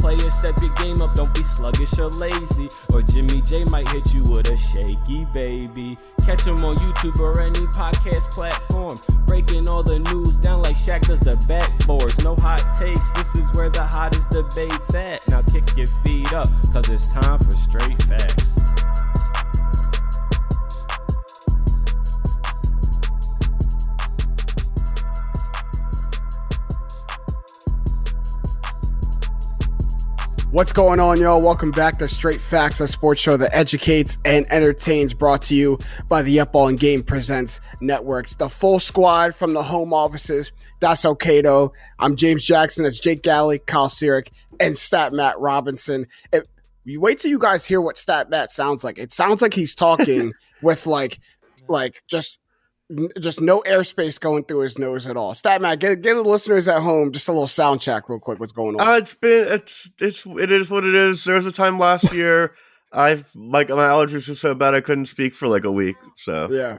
Players, step your game up, don't be sluggish or lazy. Or Jimmy J might hit you with a shaky baby. Catch him on YouTube or any podcast platform. Breaking all the news down like Shaq does the backboards. No hot takes, this is where the hottest debate's at. Now kick your feet up, cause it's time for straight facts. What's going on, y'all? Welcome back to Straight Facts, a sports show that educates and entertains, brought to you by the Up On Game Presents Networks. The full squad from the home offices. That's okay, though. I'm James Jackson. That's Jake Galley, Kyle Sirik, and Stat Matt Robinson. If, you wait till you guys hear what Stat Matt sounds like. It sounds like he's talking with like, like just just no airspace going through his nose at all. Stat Matt, give, give the listeners at home just a little sound check, real quick. What's going on? Uh, it's been it's it's it is what it is. There was a time last year I've like my allergies were so bad I couldn't speak for like a week. So yeah,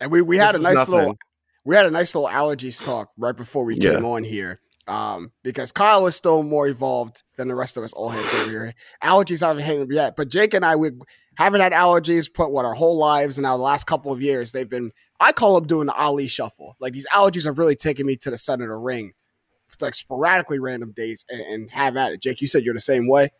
and we we had a nice nothing. little we had a nice little allergies talk right before we came yeah. on here. Um, because Kyle is still more evolved than the rest of us all heads over here. Allergies haven't hit him yet, but Jake and I we haven't had allergies put what our whole lives and now the last couple of years they've been I call them doing the Ali shuffle. Like these allergies are really taking me to the center of the ring, like sporadically random days, and, and have at it. Jake, you said you're the same way.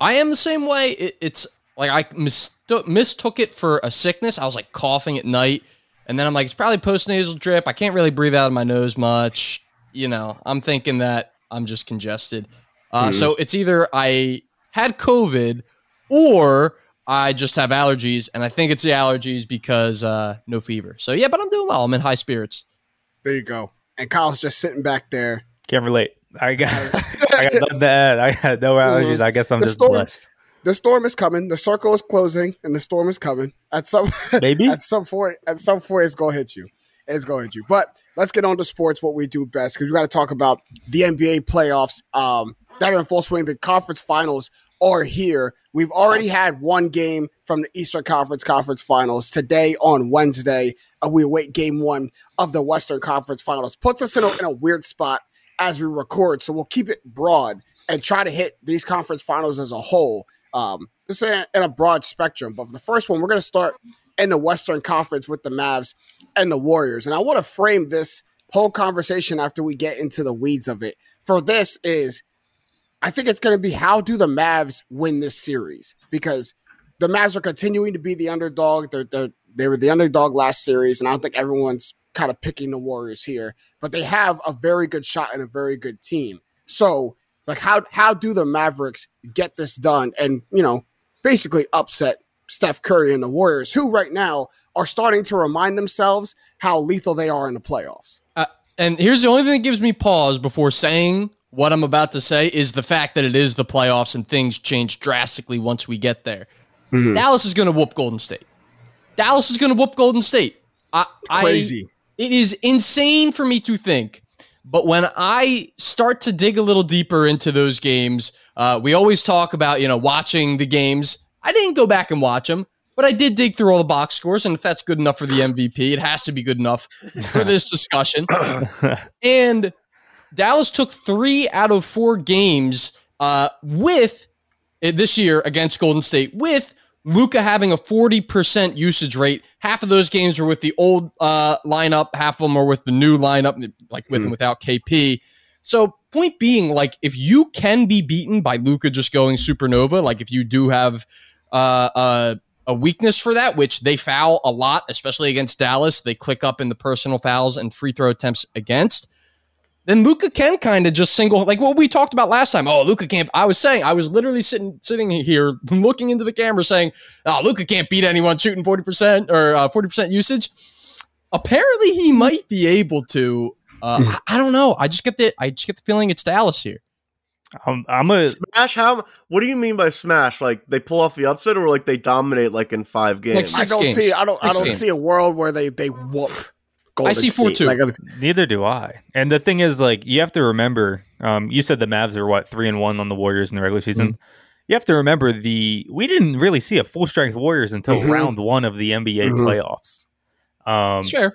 I am the same way. It, it's like I mistook, mistook it for a sickness. I was like coughing at night, and then I'm like, it's probably post nasal drip. I can't really breathe out of my nose much. You know, I'm thinking that I'm just congested. Uh, mm-hmm. So it's either I had COVID or I just have allergies, and I think it's the allergies because uh, no fever. So yeah, but I'm doing well. I'm in high spirits. There you go. And Kyle's just sitting back there. Can't relate. I got, I got nothing to add. I got no allergies. Mm-hmm. I guess I'm the just storm, blessed. The storm is coming. The circle is closing, and the storm is coming. At some maybe at some point, at some point, it's gonna hit you. It's gonna hit you. But let's get on to sports. What we do best because we got to talk about the NBA playoffs um, that are in full swing. The conference finals are here. We've already had one game from the Eastern Conference Conference Finals today on Wednesday. and we await game one of the Western Conference Finals. Puts us in a, in a weird spot as we record, so we'll keep it broad and try to hit these conference finals as a whole. Um, just in a broad spectrum. But for the first one, we're going to start in the Western Conference with the Mavs and the Warriors. And I want to frame this whole conversation after we get into the weeds of it. For this is I think it's going to be how do the Mavs win this series because the Mavs are continuing to be the underdog. They're, they're, they were the underdog last series, and I don't think everyone's kind of picking the Warriors here, but they have a very good shot and a very good team. So, like, how how do the Mavericks get this done and you know basically upset Steph Curry and the Warriors, who right now are starting to remind themselves how lethal they are in the playoffs? Uh, and here's the only thing that gives me pause before saying what I'm about to say is the fact that it is the playoffs and things change drastically once we get there. Mm-hmm. Dallas is going to whoop Golden State. Dallas is going to whoop Golden State. I, Crazy. I, it is insane for me to think. But when I start to dig a little deeper into those games, uh, we always talk about, you know, watching the games. I didn't go back and watch them, but I did dig through all the box scores. And if that's good enough for the MVP, it has to be good enough for this discussion. and Dallas took three out of four games uh, with uh, this year against Golden State with Luka having a 40% usage rate. Half of those games were with the old uh, lineup, half of them are with the new lineup, like with mm. and hmm. without KP. So, point being, like, if you can be beaten by Luka just going supernova, like if you do have uh, uh, a weakness for that, which they foul a lot, especially against Dallas, they click up in the personal fouls and free throw attempts against then Luka can kind of just single like what we talked about last time. Oh, Luka can't. I was saying I was literally sitting sitting here looking into the camera saying, "Oh, Luka can't beat anyone shooting forty percent or uh, forty uh, percent usage." Apparently, he might be able to. Uh, hmm. I, I don't know. I just get the I just get the feeling it's Dallas here. I'm, I'm a smash. How? What do you mean by smash? Like they pull off the upset, or like they dominate like in five games? Like I don't games. see. I don't. Six I don't games. see a world where they they whoop Golden I see four two. Like, Neither do I. And the thing is, like, you have to remember. Um, you said the Mavs are what three and one on the Warriors in the regular season. Mm-hmm. You have to remember the we didn't really see a full strength Warriors until mm-hmm. round one of the NBA mm-hmm. playoffs. Um, sure.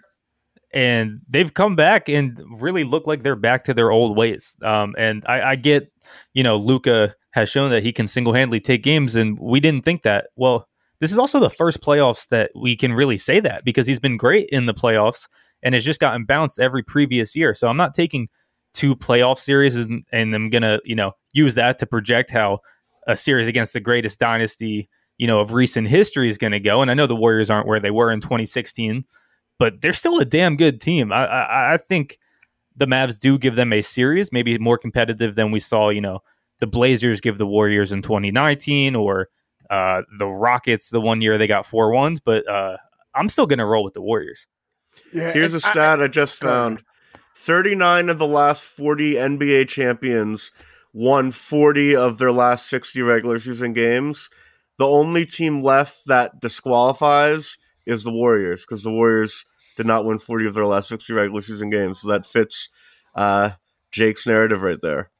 And they've come back and really look like they're back to their old ways. Um, and I, I get, you know, Luka has shown that he can single handedly take games, and we didn't think that. Well, this is also the first playoffs that we can really say that because he's been great in the playoffs and has just gotten bounced every previous year. So I'm not taking two playoff series and, and I'm gonna, you know, use that to project how a series against the greatest dynasty, you know, of recent history is gonna go. And I know the Warriors aren't where they were in 2016, but they're still a damn good team. I, I, I think the Mavs do give them a series, maybe more competitive than we saw, you know, the Blazers give the Warriors in 2019 or uh, the Rockets the one year they got four ones, but uh, I'm still going to roll with the Warriors. Yeah, Here's a stat I, I just found 39 of the last 40 NBA champions won 40 of their last 60 regular season games. The only team left that disqualifies is the Warriors because the Warriors did not win 40 of their last 60 regular season games. So that fits uh, Jake's narrative right there.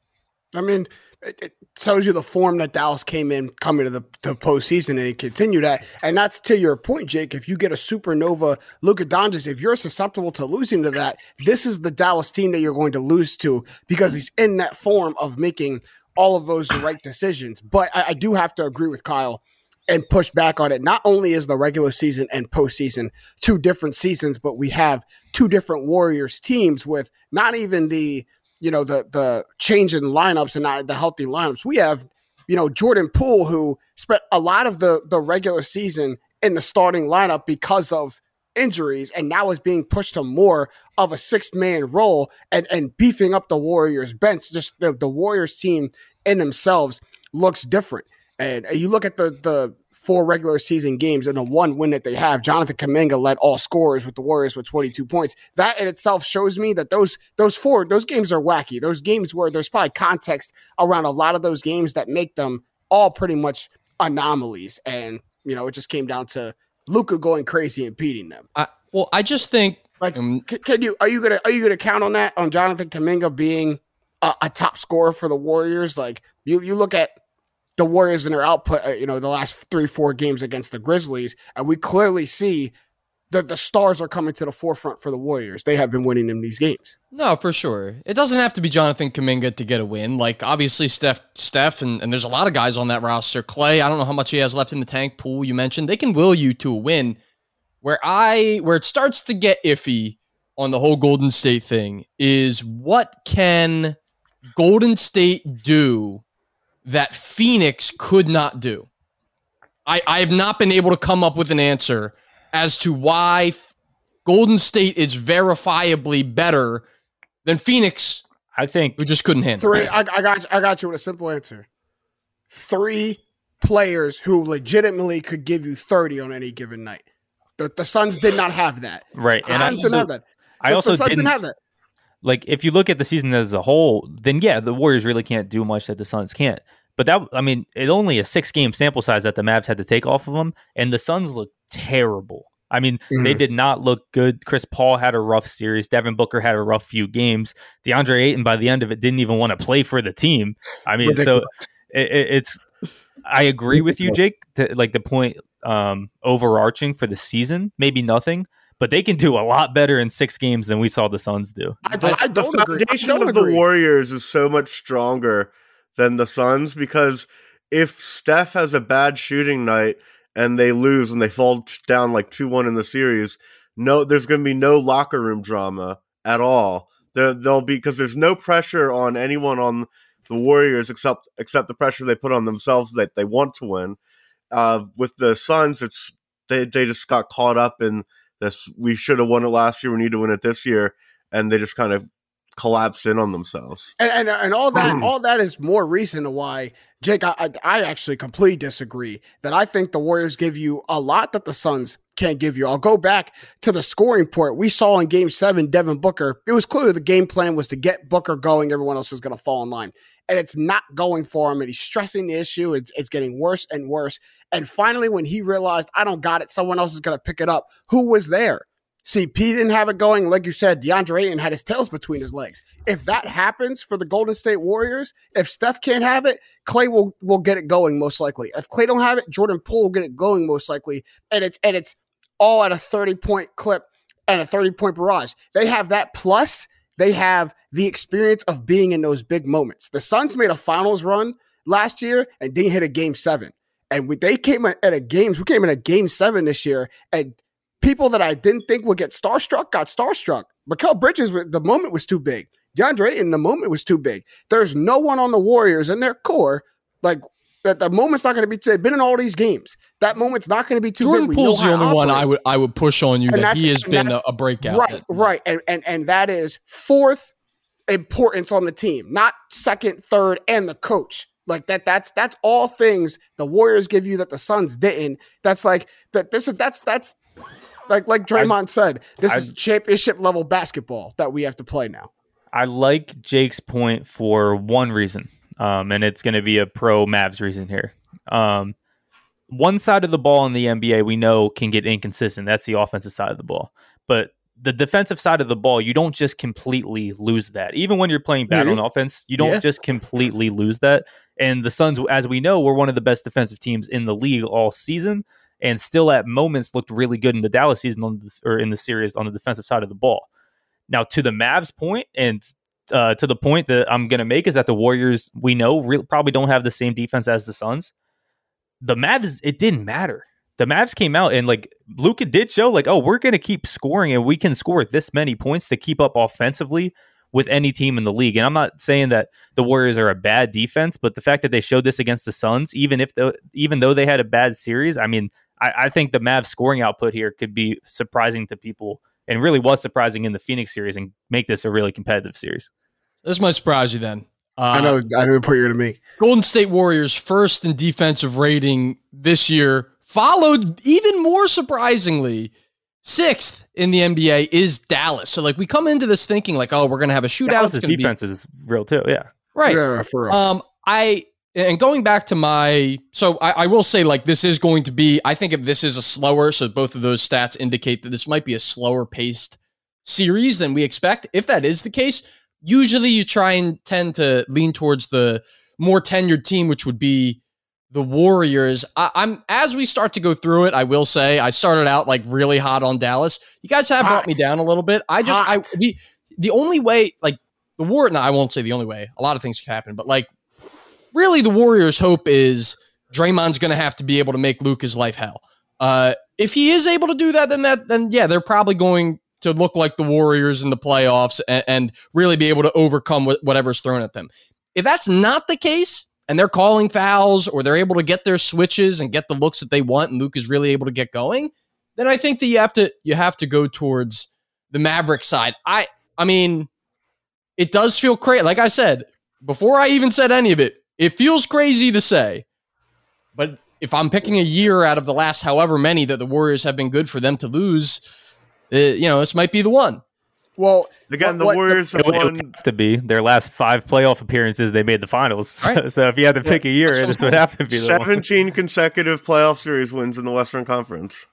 I mean, it, tells you the form that Dallas came in coming to the, the postseason and it continued that. And that's to your point, Jake. If you get a supernova Luka Doncic, if you're susceptible to losing to that, this is the Dallas team that you're going to lose to because he's in that form of making all of those right decisions. But I, I do have to agree with Kyle and push back on it. Not only is the regular season and postseason two different seasons, but we have two different Warriors teams with not even the you know the the change in lineups and not the healthy lineups. We have you know Jordan Poole who spent a lot of the the regular season in the starting lineup because of injuries and now is being pushed to more of a sixth man role and and beefing up the Warriors bench. Just the, the Warriors team in themselves looks different. And you look at the the four regular season games and the one win that they have. Jonathan Kuminga led all scorers with the Warriors with 22 points. That in itself shows me that those those four those games are wacky. Those games where there's probably context around a lot of those games that make them all pretty much anomalies. And you know, it just came down to Luka going crazy and beating them. I, well, I just think like um, can, can, you are you gonna are you gonna count on that on Jonathan Kuminga being a, a top scorer for the Warriors? Like you you look at the Warriors and their output, uh, you know, the last three, four games against the Grizzlies. And we clearly see that the stars are coming to the forefront for the Warriors. They have been winning in these games. No, for sure. It doesn't have to be Jonathan Kuminga to get a win. Like obviously Steph, Steph, and, and there's a lot of guys on that roster. Clay, I don't know how much he has left in the tank. Poole you mentioned they can will you to a win. Where I where it starts to get iffy on the whole Golden State thing is what can Golden State do that Phoenix could not do. I, I have not been able to come up with an answer as to why Golden State is verifiably better than Phoenix. I think we just couldn't handle. Three. I, I got. You, I got you with a simple answer. Three players who legitimately could give you thirty on any given night. The, the Suns did not have that. Right, the and Suns I didn't have that. I also the Suns didn't, didn't have that. Like, if you look at the season as a whole, then yeah, the Warriors really can't do much that the Suns can't. But that, I mean, it only a six game sample size that the Mavs had to take off of them, and the Suns looked terrible. I mean, mm-hmm. they did not look good. Chris Paul had a rough series. Devin Booker had a rough few games. DeAndre Ayton, by the end of it, didn't even want to play for the team. I mean, Ridiculous. so it, it's. I agree with you, Jake. To, like the point, um, overarching for the season, maybe nothing, but they can do a lot better in six games than we saw the Suns do. I, I the foundation of agree. the Warriors is so much stronger than the Suns because if Steph has a bad shooting night and they lose and they fall down like 2 1 in the series, no, there's going to be no locker room drama at all. There, there'll be because there's no pressure on anyone on the Warriors except except the pressure they put on themselves that they want to win. Uh, with the Suns, it's they they just got caught up in this. We should have won it last year. We need to win it this year, and they just kind of collapse in on themselves. And and, and all that hmm. all that is more reason to why Jake. I, I, I actually completely disagree. That I think the Warriors give you a lot that the Suns can't give you. I'll go back to the scoring port we saw in Game Seven. Devin Booker. It was clear the game plan was to get Booker going. Everyone else is going to fall in line. And it's not going for him, and he's stressing the issue. It's, it's getting worse and worse. And finally, when he realized, I don't got it, someone else is going to pick it up. Who was there? CP didn't have it going. Like you said, DeAndre Ayton had his tails between his legs. If that happens for the Golden State Warriors, if Steph can't have it, Clay will will get it going most likely. If Clay don't have it, Jordan Poole will get it going most likely. And it's and it's all at a 30 point clip and a 30 point barrage. They have that plus they have the experience of being in those big moments. The Suns made a finals run last year and didn't hit a game seven. And they came at a games, we came in a game seven this year, and people that I didn't think would get starstruck got starstruck. Mikal Bridges, the moment was too big. DeAndre in the moment was too big. There's no one on the Warriors in their core like that. The moment's not going to be. too. They've been in all these games. That moment's not going to be too Jordan big. Poole's the only one I would I would push on you and that he has been a, a, breakout. Right, right, and and and that is fourth importance on the team, not second, third, and the coach. Like that, that's that's all things the Warriors give you that the Suns didn't. That's like that. This is that's that's like like Draymond I, said. This I, is championship level basketball that we have to play now. I like Jake's point for one reason, um, and it's going to be a pro Mavs reason here. Um, one side of the ball in the NBA we know can get inconsistent. That's the offensive side of the ball, but the defensive side of the ball, you don't just completely lose that. Even when you're playing bad mm-hmm. on offense, you don't yeah. just completely lose that. And the Suns, as we know, were one of the best defensive teams in the league all season, and still at moments looked really good in the Dallas season on the, or in the series on the defensive side of the ball. Now, to the Mavs point, and uh, to the point that I'm going to make is that the Warriors, we know, re- probably don't have the same defense as the Suns. The Mavs, it didn't matter the Mavs came out and like Luka did show like, oh, we're going to keep scoring and we can score this many points to keep up offensively with any team in the league. And I'm not saying that the Warriors are a bad defense, but the fact that they showed this against the Suns, even if the, even though they had a bad series, I mean, I, I think the Mavs scoring output here could be surprising to people and really was surprising in the Phoenix series and make this a really competitive series. This might surprise you then. Uh, I know I didn't put you to me. Golden State Warriors first in defensive rating this year Followed even more surprisingly, sixth in the NBA is Dallas. So like we come into this thinking like, oh, we're gonna have a shootout. Dallas' defense be- is real too. Yeah. Right. Yeah, for real. Um, I and going back to my so I, I, will say like this is going to be i think if this is a slower so both of those stats indicate that this might be a slower paced series than we expect if that is the case usually you try and tend to lean towards the more tenured team which would be the Warriors. I, am as we start to go through it. I will say I started out like really hot on Dallas. You guys have hot. brought me down a little bit. I just hot. I the the only way like the war. No, I won't say the only way. A lot of things can happen, but like really, the Warriors' hope is Draymond's going to have to be able to make Luka's life hell. Uh, if he is able to do that, then that then yeah, they're probably going to look like the Warriors in the playoffs and, and really be able to overcome whatever's thrown at them. If that's not the case, and they're calling fouls or they're able to get their switches and get the looks that they want and Luke is really able to get going, then I think that you have to you have to go towards the Maverick side. I I mean, it does feel crazy. Like I said, before I even said any of it, it feels crazy to say. But if I'm picking a year out of the last however many that the Warriors have been good for them to lose, uh, you know, this might be the one. Well, again, the Warriors have won to be their last five playoff appearances. They made the finals. Right. so if you had to pick yeah, a year, this would have to be seventeen consecutive playoff series wins in the Western Conference.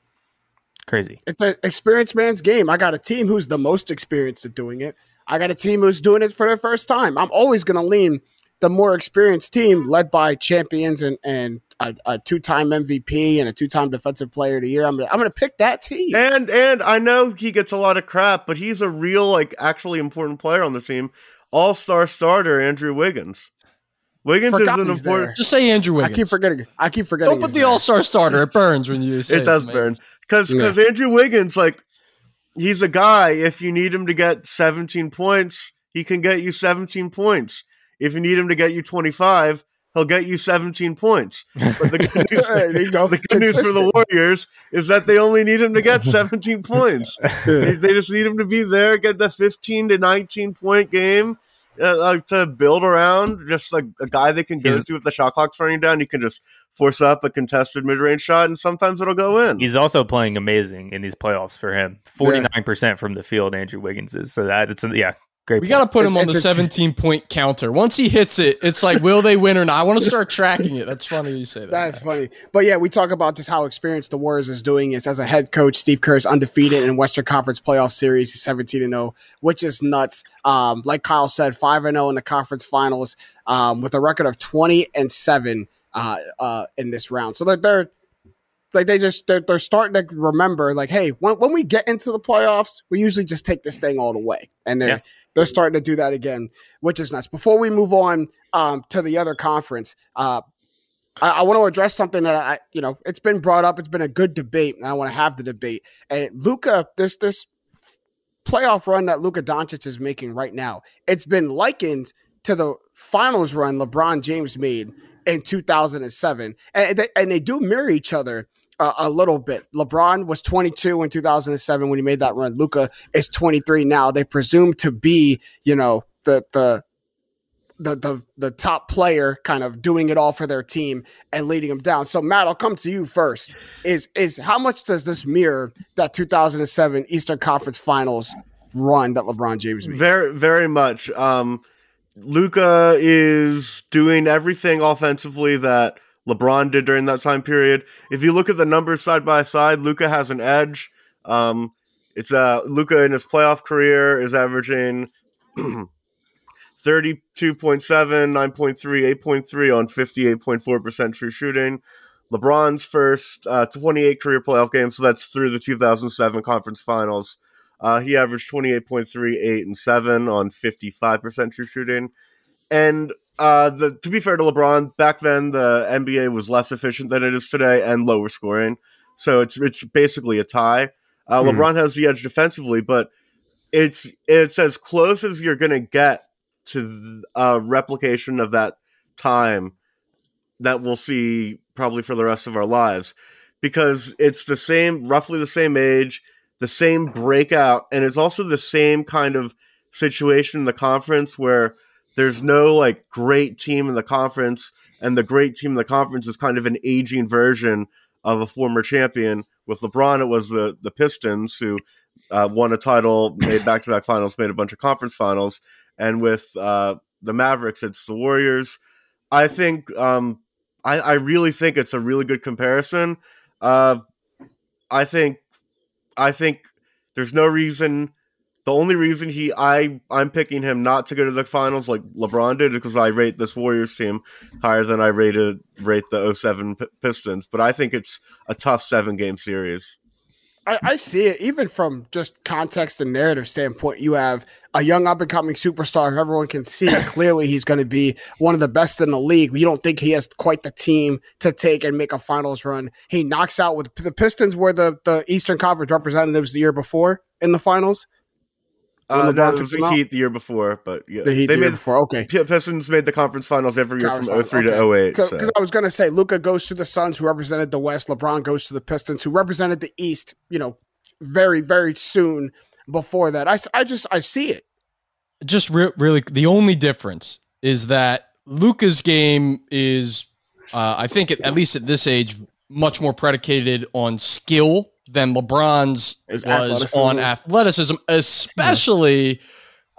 Crazy. It's an experienced man's game. I got a team who's the most experienced at doing it. I got a team who's doing it for the first time. I'm always going to lean the more experienced team, led by champions and and a, a two-time MVP and a two-time Defensive Player of the Year. I'm gonna, I'm gonna pick that team. And and I know he gets a lot of crap, but he's a real like actually important player on the team. All star starter Andrew Wiggins. Wiggins Forgot is an important. There. Just say Andrew Wiggins. I keep forgetting. I keep forgetting. Don't put the All Star starter. It burns when you say it. does burn because because yeah. Andrew Wiggins like he's a guy. If you need him to get 17 points, he can get you 17 points. If you need him to get you 25, he'll get you 17 points. But the good news, the good news for the Warriors is that they only need him to get 17 points. They, they, just need him to be there, get the 15 to 19 point game. Uh, to build around just like a guy they can go he's, to if the shot clock's running down. You can just force up a contested mid range shot, and sometimes it'll go in. He's also playing amazing in these playoffs for him. Forty nine percent from the field. Andrew Wiggins is so that it's yeah Great. We got to put him on the 17 point counter. Once he hits it, it's like, will they win or not? I want to start tracking it. That's funny you say that. That's funny. But yeah, we talk about just how experienced the Warriors is doing is as a head coach. Steve Kerr is undefeated in Western Conference playoff series. He's 17 and 0, which is nuts. Um, like Kyle said, 5 and 0 in the conference finals um, with a record of 20 and 7 uh, uh, in this round. So they're, they're like they just they're, they're starting to remember like hey when, when we get into the playoffs we usually just take this thing all the way and they're yeah they're starting to do that again, which is nice. Before we move on um, to the other conference, uh, I, I want to address something that I, you know, it's been brought up. It's been a good debate, and I want to have the debate. And Luka, this this playoff run that Luka Doncic is making right now, it's been likened to the finals run LeBron James made in 2007, and they, and they do mirror each other uh, a little bit. LeBron was 22 in 2007 when he made that run. Luka is 23 now. They presume to be, you know, the the the the the top player kind of doing it all for their team and leading them down. So Matt, I'll come to you first. Is is how much does this mirror that 2007 Eastern Conference Finals run that LeBron James made? Very very much. Um Luka is doing everything offensively that LeBron did during that time period. If you look at the numbers side by side, Luka has an edge. Um, it's uh, Luka in his playoff career is averaging 32.7, 9.3, 8.3 on 58.4% true shooting. LeBron's first uh, 28 career playoff games, so that's through the 2007 conference finals. Uh, he averaged 28.3, 8, and 7 on 55% true shooting. And uh, the, to be fair to LeBron, back then the NBA was less efficient than it is today and lower scoring. So it's it's basically a tie. Uh, hmm. LeBron has the edge defensively, but it's it's as close as you're going to get to a replication of that time that we'll see probably for the rest of our lives because it's the same roughly the same age the same breakout and it's also the same kind of situation in the conference where there's no like great team in the conference, and the great team in the conference is kind of an aging version of a former champion. With LeBron, it was the the Pistons who uh, won a title, made back to back finals, made a bunch of conference finals, and with uh, the Mavericks, it's the Warriors. I think um, I, I, really think it's a really good comparison. Uh, I think I think there's no reason the only reason he I I'm picking him not to go to the finals like LeBron did is because I rate this Warriors team higher than I rated rate the 07 Pistons. But I think it's a tough seven game series. I, I, see it even from just context and narrative standpoint. You have a young up and coming superstar. Everyone can see clearly he's going to be one of the best in the league. You don't think he has quite the team to take and make a finals run. He knocks out with the Pistons, were the the Eastern Conference representatives the year before in the finals. Uh, no, it was the Heat the year before, but yeah, the Heat they the made before. Okay, Pistons made the conference finals every year conference from 03 okay. to 08. Because so. I was going to say, Luka goes to the Suns, who represented the West. LeBron goes to the Pistons, who represented the East. You know, very very soon before that. I, I just I see it. Just re- really, the only difference is that Luka's game is, uh, I think, at, at least at this age, much more predicated on skill than LeBron's was athleticism. on athleticism, especially yeah.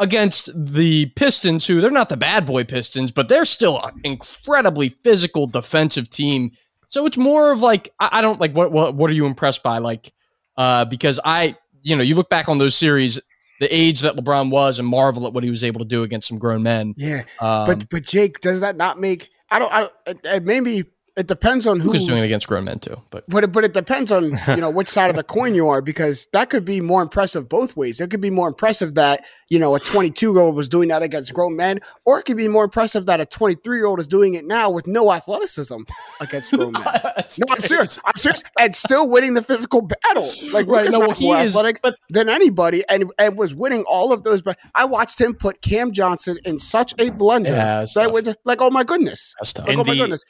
against the Pistons, who they're not the bad boy Pistons, but they're still an incredibly physical defensive team. So it's more of like I, I don't like what, what what are you impressed by? Like uh because I you know, you look back on those series, the age that LeBron was and marvel at what he was able to do against some grown men. Yeah. Um, but but Jake, does that not make I don't I don't maybe it depends on who's doing it against grown men too. But but it, but it depends on you know which side of the coin you are because that could be more impressive both ways. It could be more impressive that you know a 22 year old was doing that against grown men, or it could be more impressive that a 23 year old is doing it now with no athleticism against grown men. no, I'm serious. I'm serious, and still winning the physical battle. Like right, no, well, he is athletic but, than anybody, and and was winning all of those. But I watched him put Cam Johnson in such a blunder yeah, that was like, oh my goodness, like, oh my goodness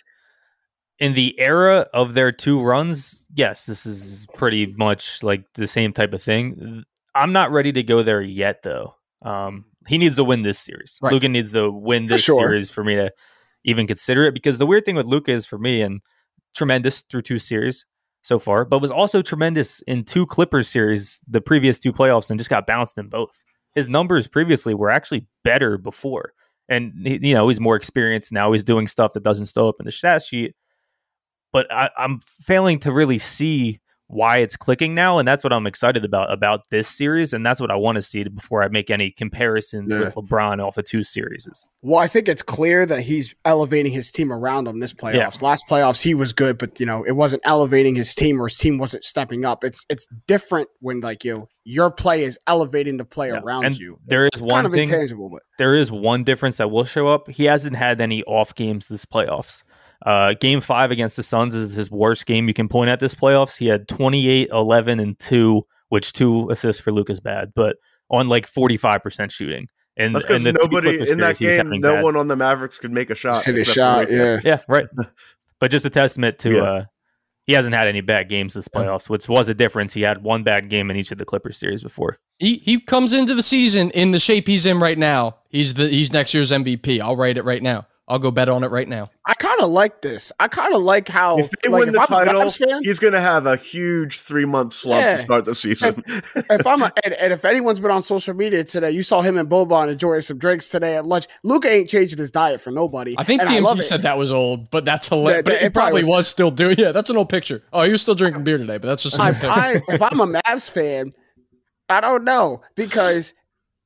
in the era of their two runs, yes, this is pretty much like the same type of thing. I'm not ready to go there yet, though. Um, he needs to win this series. Right. Luka needs to win this sure. series for me to even consider it. Because the weird thing with Luka is for me, and tremendous through two series so far, but was also tremendous in two Clippers series, the previous two playoffs, and just got bounced in both. his numbers previously were actually better before. And you know he's more experienced now. He's doing stuff that doesn't show up in the stat sheet. But I, I'm failing to really see why it's clicking now and that's what i'm excited about about this series and that's what i want to see before i make any comparisons yeah. with lebron off of two series well i think it's clear that he's elevating his team around him this playoffs yeah. last playoffs he was good but you know it wasn't elevating his team or his team wasn't stepping up it's it's different when like you know, your play is elevating the play yeah. around and you there is it's one kind of thing, intangible but there is one difference that will show up he hasn't had any off games this playoffs uh, game five against the Suns is his worst game you can point at this playoffs. He had 28, 11, and two, which two assists for Luka's bad, but on like 45% shooting. And that's because nobody in that game, no bad. one on the Mavericks could make a shot. Hit a shot, yeah. Yeah, right. but just a testament to yeah. uh, he hasn't had any bad games this playoffs, which was a difference. He had one bad game in each of the Clippers series before. He he comes into the season in the shape he's in right now. He's the he's next year's MVP. I'll write it right now. I'll go bet on it right now. I kind of like this. I kind of like how if they like, win the title, fan, he's going to have a huge three month slump yeah. to start the season. If, if I'm a, and, and, if anyone's been on social media today, you saw him and Boban enjoying some drinks today at lunch. Luka ain't changing his diet for nobody. I think TMZ I said that was old, but that's hilarious. but it, it probably, probably was. was. still doing. Yeah, that's an old picture. Oh, he was still drinking beer today, but that's just. I, I, if I'm a Mavs fan, I don't know because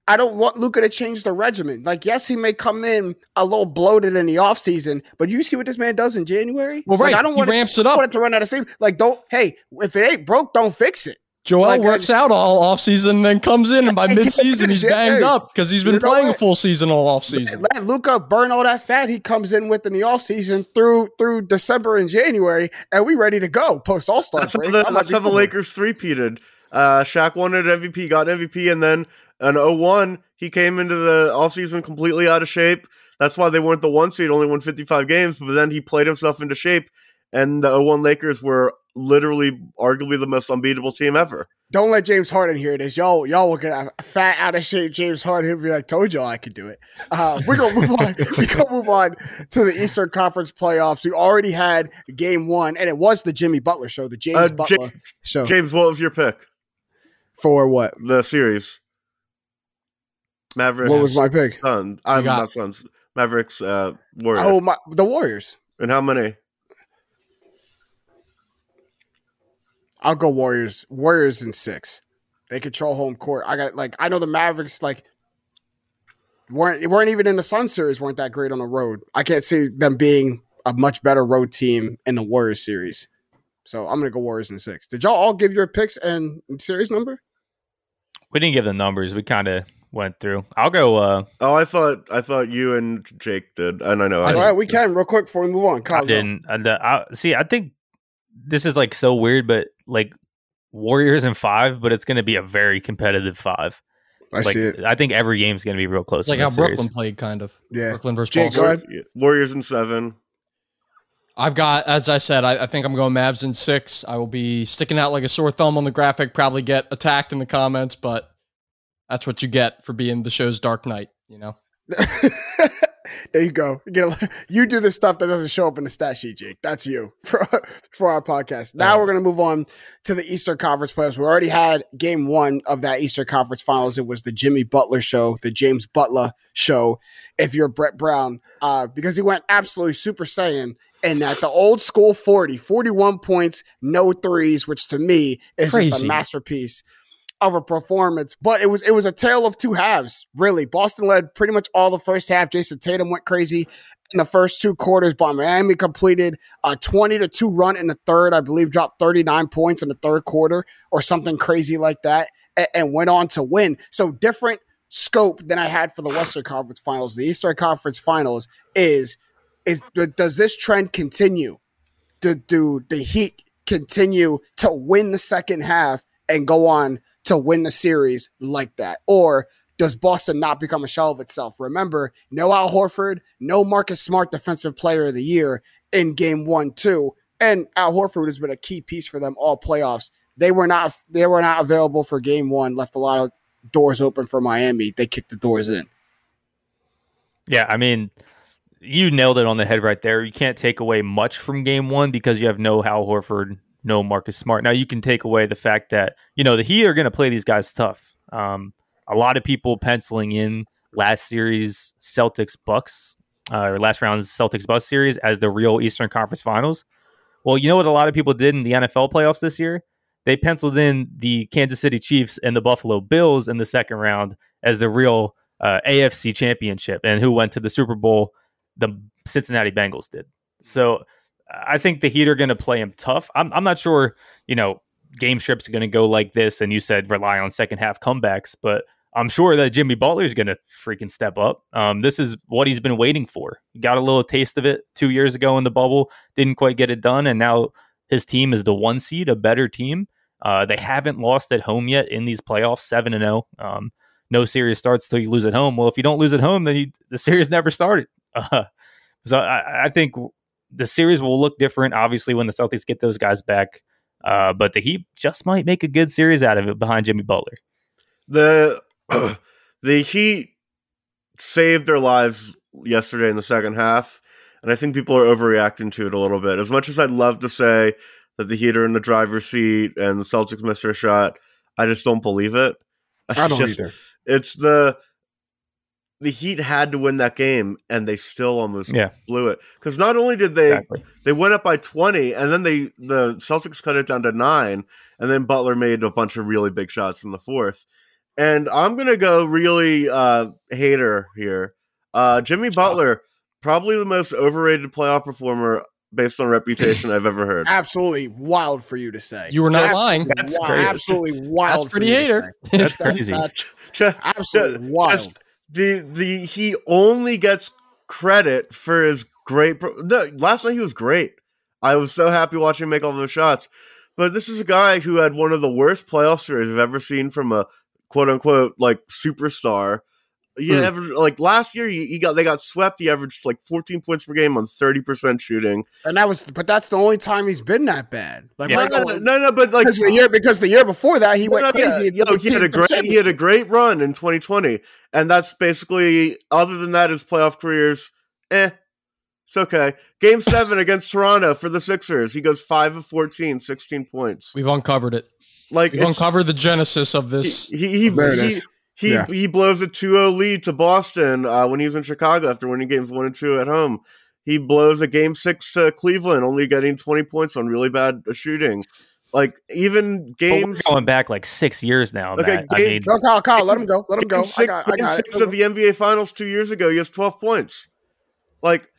I don't want Luka to change the regimen. Like, yes, he may come in a little bloated in the offseason, but you see what this man does in January? Well, right. Like, I don't want ramps it, up. want it to run out of steam. Like, don't, hey, if it ain't broke, don't fix it. Joel like, works out all offseason and then comes in, and by midseason, he's banged up because he's been you know playing what? a full season all offseason. Let Luka burn all that fat he comes in with in the offseason through through December and January, and we ready to go post All Star break. The, that's how the Lakers three peated. Uh, Shaq wanted MVP, got MVP, and then an 01 he came into the offseason completely out of shape. That's why they weren't the one seed, only won 55 games, but then he played himself into shape, and the 01 Lakers were literally arguably the most unbeatable team ever. Don't let James Harden hear this. Y'all, y'all will get a fat out of shape James Harden. He'll be like, told y'all I could do it. Uh, we're gonna move on. We're gonna move on to the Eastern Conference playoffs. We already had game one, and it was the Jimmy Butler show, the James uh, Butler show. James, what was your pick? For what? The series. Mavericks. What was my pick? Suns. I'm got, not Suns. Mavericks. Uh, Warriors. Oh my, the Warriors. And how many? I'll go Warriors. Warriors in six. They control home court. I got like I know the Mavericks like weren't weren't even in the Sun series weren't that great on the road. I can't see them being a much better road team in the Warriors series. So I'm gonna go Warriors in six. Did y'all all give your picks and series number? We didn't give the numbers. We kind of went through. I'll go. uh Oh, I thought I thought you and Jake did, and I know. I All right, we can real quick before we move on. Kyle, I didn't. I, I, see, I think this is like so weird, but like Warriors in five, but it's going to be a very competitive five. I like, see it. I think every game is going to be real close. Like how Brooklyn series. played, kind of. Yeah, Brooklyn versus Jake, Boston. Warriors in seven. I've got, as I said, I, I, think I'm going Mavs in six. I will be sticking out like a sore thumb on the graphic. Probably get attacked in the comments, but that's what you get for being the show's Dark Knight, you know? there you go. You, a, you do the stuff that doesn't show up in the stat sheet, Jake. That's you for, for our podcast. Now we're going to move on to the Eastern Conference playoffs. We already had game one of that Eastern Conference finals. It was the Jimmy Butler show, the James Butler show, if you're Brett Brown, uh, because he went absolutely Super Saiyan and at the old school 40, 41 points, no threes, which to me is Crazy. just a masterpiece of a performance, but it was it was a tale of two halves, really. Boston led pretty much all the first half. Jayson Tatum went crazy in the first two quarters, but Miami completed a 20 to 2 run in the third, I believe dropped 39 points in the third quarter or something crazy like that and, and went on to win. So different scope than I had for the Western Conference Finals. The Eastern Conference Finals is is does this trend continue? Do, do the Heat continue to win the second half and go on to win the series like that? Or does Boston not become a shell of itself? Remember, no Al Horford, no Marcus Smart defensive player of the year in game one, two. And Al Horford has been a key piece for them all playoffs. They were not they were not available for game one, left a lot of doors open for Miami. They kicked the doors in. Yeah, I mean, you nailed it on the head right there. You can't take away much from game one because you have no Hal Horford, no Marcus Smart. Now you can take away the fact that you know the Heat are going to play these guys tough. Um, a lot of people penciling in last series Celtics Bucks uh, or last round's Celtics Bucks series as the real Eastern Conference Finals. Well, you know what a lot of people did in the NFL playoffs this year? They penciled in the Kansas City Chiefs and the Buffalo Bills in the second round as the real uh, AFC championship. And who went to the Super Bowl? The Cincinnati Bengals did. So I think the Heat are going to play him tough. I'm, I'm not sure, you know, game strips are going to go like this. And you said rely on second half comebacks, but I'm sure that Jimmy Butler is going to freaking step up. Um, this is what he's been waiting for. Got a little taste of it two years ago in the bubble, didn't quite get it done, and now his team is the one seed, a better team. Uh, they haven't lost at home yet in these playoffs, seven and zero. Oh. Um, no series starts till you lose at home. Well, if you don't lose at home, then you, the series never started. Uh, so I, I, think the series will look different, obviously, when the Celtics get those guys back. Uh, but the Heat just might make a good series out of it behind Jimmy Butler. The the Heat saved their lives yesterday in the second half, and I think people are overreacting to it a little bit. As much as I'd love to say that the Heat are in the driver's seat and the Celtics missed their shot, I just don't believe it. I don't just, either. It's the the Heat had to win that game, and they still almost yeah. blew it. Because not only did they exactly. they went up by twenty, and then they the Celtics cut it down to nine, and then Butler made a bunch of really big shots in the fourth. And I'm gonna go really uh, hater here. Uh, Jimmy Butler, probably the most overrated playoff performer based on reputation I've ever heard. Absolutely wild for you to say. You were not lying. That's wild, crazy. Absolutely wild. That's pretty hater. That's crazy. That's, absolutely wild. Just, the the he only gets credit for his great. Pro- no, last night he was great. I was so happy watching him make all those shots. But this is a guy who had one of the worst playoff series I've ever seen from a quote unquote like superstar. Yeah, mm. like last year, he, he, got they got swept. He averaged like 14 points per game on 30 percent shooting, and that was, but that's the only time he's been that bad. Like, yeah. no, no, no, no, but like because the year because the year before that he no, went no, crazy. Yeah. he had a great he had a great run in 2020, and that's basically other than that, his playoff careers, eh, it's okay. Game seven against Toronto for the Sixers, he goes five of 14, 16 points. We've uncovered it. Like We've uncovered the genesis of this. He he he, he, yeah. he, blows a 2-0 lead to Boston uh, when he was in Chicago after winning games one and two at home. He blows a game six to Cleveland, only getting 20 points on really bad shooting. Like even games going back like six years now. Okay, game, I mean, no, Kyle, Kyle, let him go. Let him go. Six, I got, I got six it. of the NBA Finals two years ago, he has 12 points. Like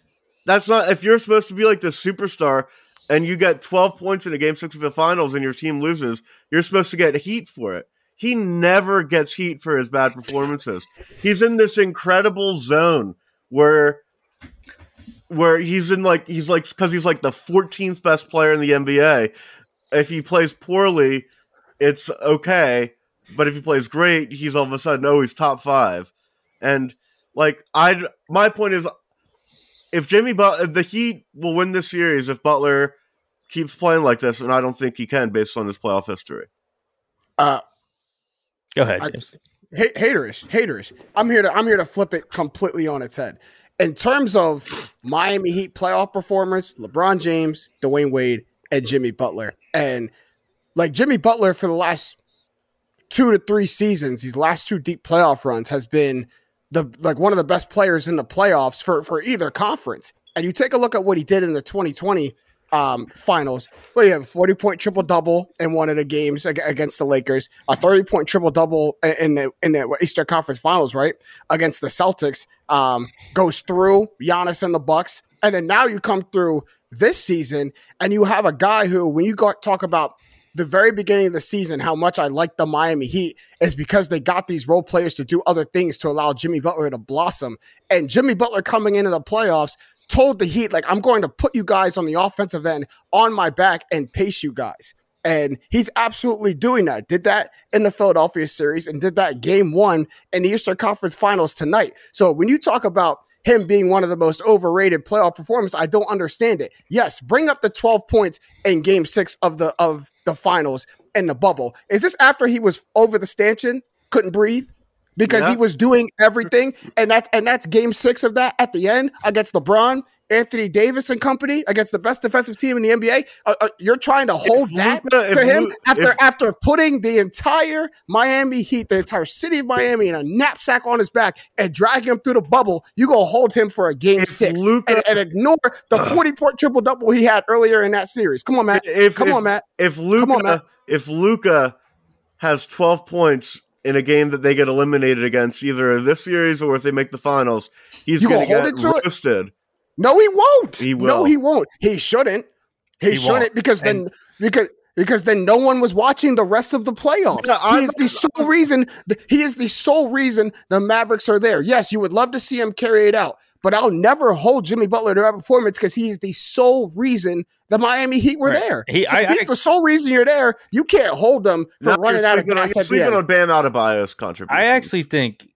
that's not if you're supposed to be like the superstar and you get 12 points in a game six of the finals and your team loses, you're supposed to get heat for it. He never gets heat for his bad performances. He's in this incredible zone where where he's in like he's like because he's like the 14th best player in the NBA. If he plays poorly, it's okay, but if he plays great, he's all of a sudden oh he's top five, and like I my point is if Jimmy Butler, the Heat will win this series if Butler keeps playing like this, and I don't think he can based on his playoff history. Uh, Go ahead. I, haterish, haterish. I'm here to I'm here to flip it completely on its head. In terms of Miami Heat playoff performers, LeBron James, Dwyane Wade, and Jimmy Butler, and like Jimmy Butler for the last two to three seasons, these last two deep playoff runs has been the like one of the best players in the playoffs for for either conference. And you take a look at what he did in the 2020 um, finals. But you have a 40 point triple double in one of the games against the Lakers, a 30 point triple double in the in the Eastern Conference Finals, right against the Celtics. Um, goes through Giannis and the Bucks, and then now you come through this season and you have a guy who, when you got, talk about the very beginning of the season, how much I like the Miami Heat is because they got these role players to do other things to allow Jimmy Butler to blossom. And Jimmy Butler coming into the playoffs told the Heat, like, I'm going to put you guys on the offensive end on my back and pace you guys. And he's absolutely doing that. Did that in the Philadelphia series and did that game one in the Eastern Conference Finals tonight. So when you talk about him being one of the most overrated playoff performers, I don't understand it. Yes, bring up the 12 points in game six of the of the finals in the bubble. Is this after he was over the stanchion, couldn't breathe? Because yeah. he was doing everything, and that's and that's game six of that at the end against LeBron. Anthony Davis and company against the best defensive team in the NBA. Uh, uh, you're trying to hold if that Luka, to him Luka, after if, after putting the entire Miami Heat, the entire city of Miami, in a knapsack on his back and dragging him through the bubble. You gonna hold him for a game six Luka, and, and, ignore the 40 point triple double he had earlier in that series. Come on, Matt. If, Come on, Matt. If Luka, if Luka has 12 points in a game that they get eliminated against either this series or if they make the finals, he's going to get roasted. It? No, he won't. He will. No, he won't. He shouldn't. He, he shouldn't won't. because then and- because because then no one was watching the rest of the playoffs. Yeah, he is the sole reason. He is the sole reason the Mavericks are there. Yes, you would love to see him carry it out, but I'll never hold Jimmy Butler to that performance because he is the sole reason the Miami Heat were right. there. He, so I, he's I, the sole reason you're there. You can't hold them for running out of gas. You're sleeping on Bam Adebayo's contribution. I actually think.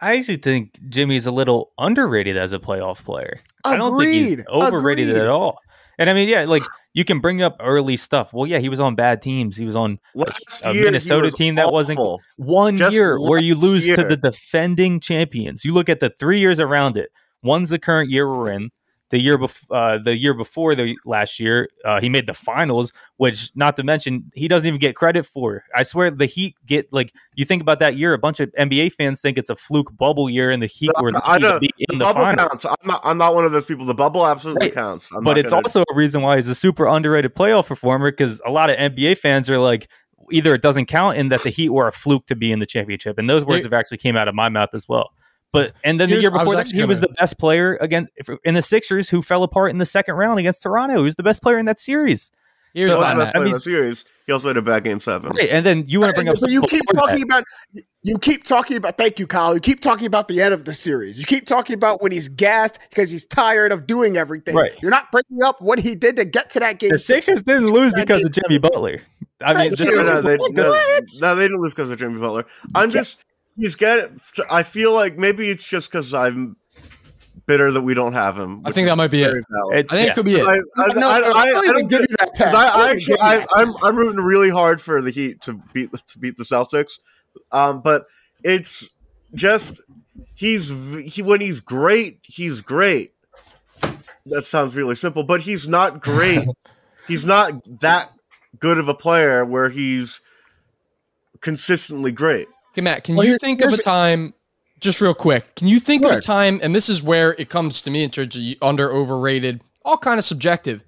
I actually think Jimmy's a little underrated as a playoff player. Agreed. I don't think he's overrated Agreed. at all. And I mean, yeah, like you can bring up early stuff. Well, yeah, he was on bad teams. He was on Last a Minnesota team that awful. wasn't one Just year where you lose year. to the defending champions. You look at the three years around it. One's the current year we're in the year before uh, the year before the last year uh, he made the finals which not to mention he doesn't even get credit for. I swear the heat get like you think about that year a bunch of nba fans think it's a fluke bubble year and the heat were the, I know, the, the bubble finals. counts. I'm not, I'm not one of those people. The bubble absolutely right. counts. I'm but it's gonna... also a reason why he's a super underrated playoff performer because a lot of nba fans are like either it doesn't count in that the heat were a fluke to be in the championship and those words have actually came out of my mouth as well but and then Here's, the year before that, he gonna... was the best player against in the Sixers, who fell apart in the second round against Toronto. He was the best player in that series. Here's so, the best player in the series. He also had a bad game seven. Right, and then you want to bring up. So you keep talking that. about. You keep talking about. Thank you, Kyle. You keep talking about the end of the series. You keep talking about when he's gassed because he's tired of doing everything. Right. You're not bringing up what he did to get to that game. The Sixers didn't lose because of Jimmy Butler. I mean, just no, no, they, no, no, they didn't lose because of Jimmy Butler. I'm just he's getting. I feel like maybe it's just because I'm bitter that we don't have him. I think that might be it. it. I think yeah. it could be it. I, I, no, I, I, I don't give you that pass. I, actually, I, I'm I'm rooting really hard for the Heat to beat to beat the Celtics, um, but it's just he's he when he's great, he's great. That sounds really simple, but he's not great. he's not that good of a player where he's consistently great. Okay, Matt, can well, you think of a time, just real quick, can you think of a time, and this is where it comes to me in terms of under, overrated, all kind of subjective.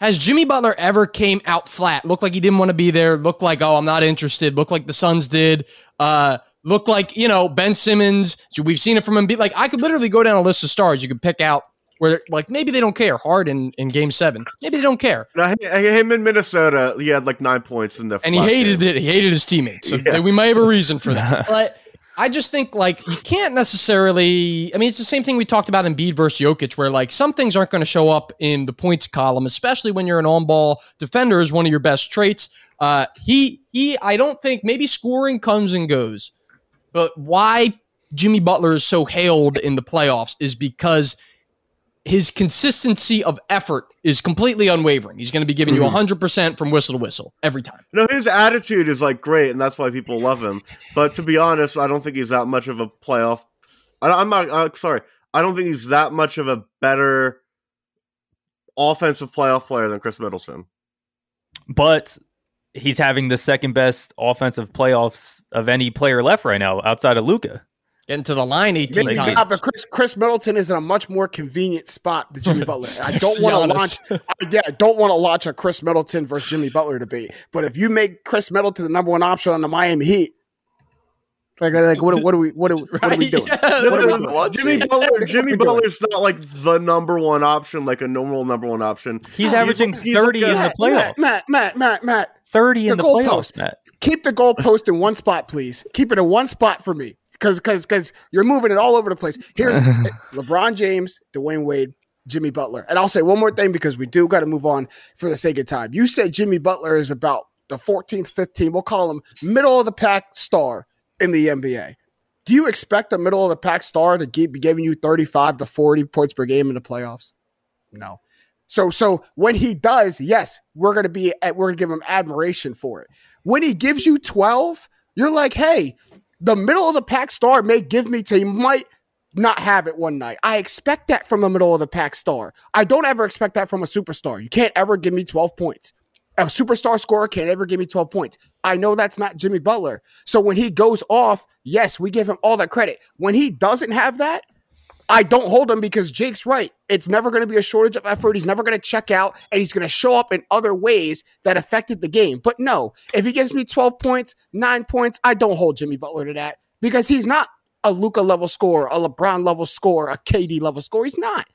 Has Jimmy Butler ever came out flat, looked like he didn't want to be there, looked like, oh, I'm not interested, looked like the Suns did, uh, looked like, you know, Ben Simmons, we've seen it from him. Like, I could literally go down a list of stars. You could pick out where like maybe they don't care hard in, in game seven. Maybe they don't care. Now, him in Minnesota, he had like nine points in the and he hated game. it. He hated his teammates. So yeah. we might have a reason for that. but I just think like you can't necessarily. I mean, it's the same thing we talked about Embiid versus Jokic, where like some things aren't going to show up in the points column, especially when you're an on-ball defender is one of your best traits. Uh, he he, I don't think maybe scoring comes and goes, but why Jimmy Butler is so hailed in the playoffs is because his consistency of effort is completely unwavering. He's going to be giving mm-hmm. you 100% from whistle to whistle every time. No, his attitude is like great, and that's why people love him. But to be honest, I don't think he's that much of a playoff. I, am not uh, sorry. I don't think he's that much of a better offensive playoff player than Khris Middleton. But he's having the second best offensive playoffs of any player left right now outside of Luka. Getting to the line 18 Maybe, times. but Khris, Khris Middleton is in a much more convenient spot than Jimmy Butler. I don't want to launch. yeah, I don't want to launch a Khris Middleton versus Jimmy Butler debate. But if you make Khris Middleton the number one option on the Miami Heat, like, like what, what are we what are, what are we doing? Yeah. What are we doing? Jimmy Butler, Jimmy Butler's not like the number one option, like a normal number one option. He's averaging he's, thirty he's in the playoffs. Matt, Matt, Matt, Matt, thirty in the, the playoffs. Post. Matt, keep the goalpost in one spot, please. Keep it in one spot for me because because because you're moving it all over the place. Here's LeBron James, Dwyane Wade, Jimmy Butler, and I'll say one more thing because we do got to move on for the sake of time. You said Jimmy Butler is about the 14th, 15th. We'll call him middle of the pack star in the NBA. Do you expect a middle of the pack star to be giving you 35 to 40 points per game in the playoffs? No. So so when he does, yes, we're gonna be we're gonna give him admiration for it. When he gives you 12, you're like, hey, The middle of the pack star may give me to, might not have it one night. I expect that from a middle of the pack star. I don't ever expect that from a superstar. You can't ever give me 12 points. A superstar scorer can't ever give me 12 points. I know that's not Jimmy Butler. So when he goes off, yes, we give him all the credit. When he doesn't have that, I don't hold him because Jake's right. It's never going to be a shortage of effort. He's never going to check out and he's going to show up in other ways that affected the game. But no, if he gives me 12 points, nine points, I don't hold Jimmy Butler to that because he's not a Luka level score, a LeBron level score, a KD level score. He's not.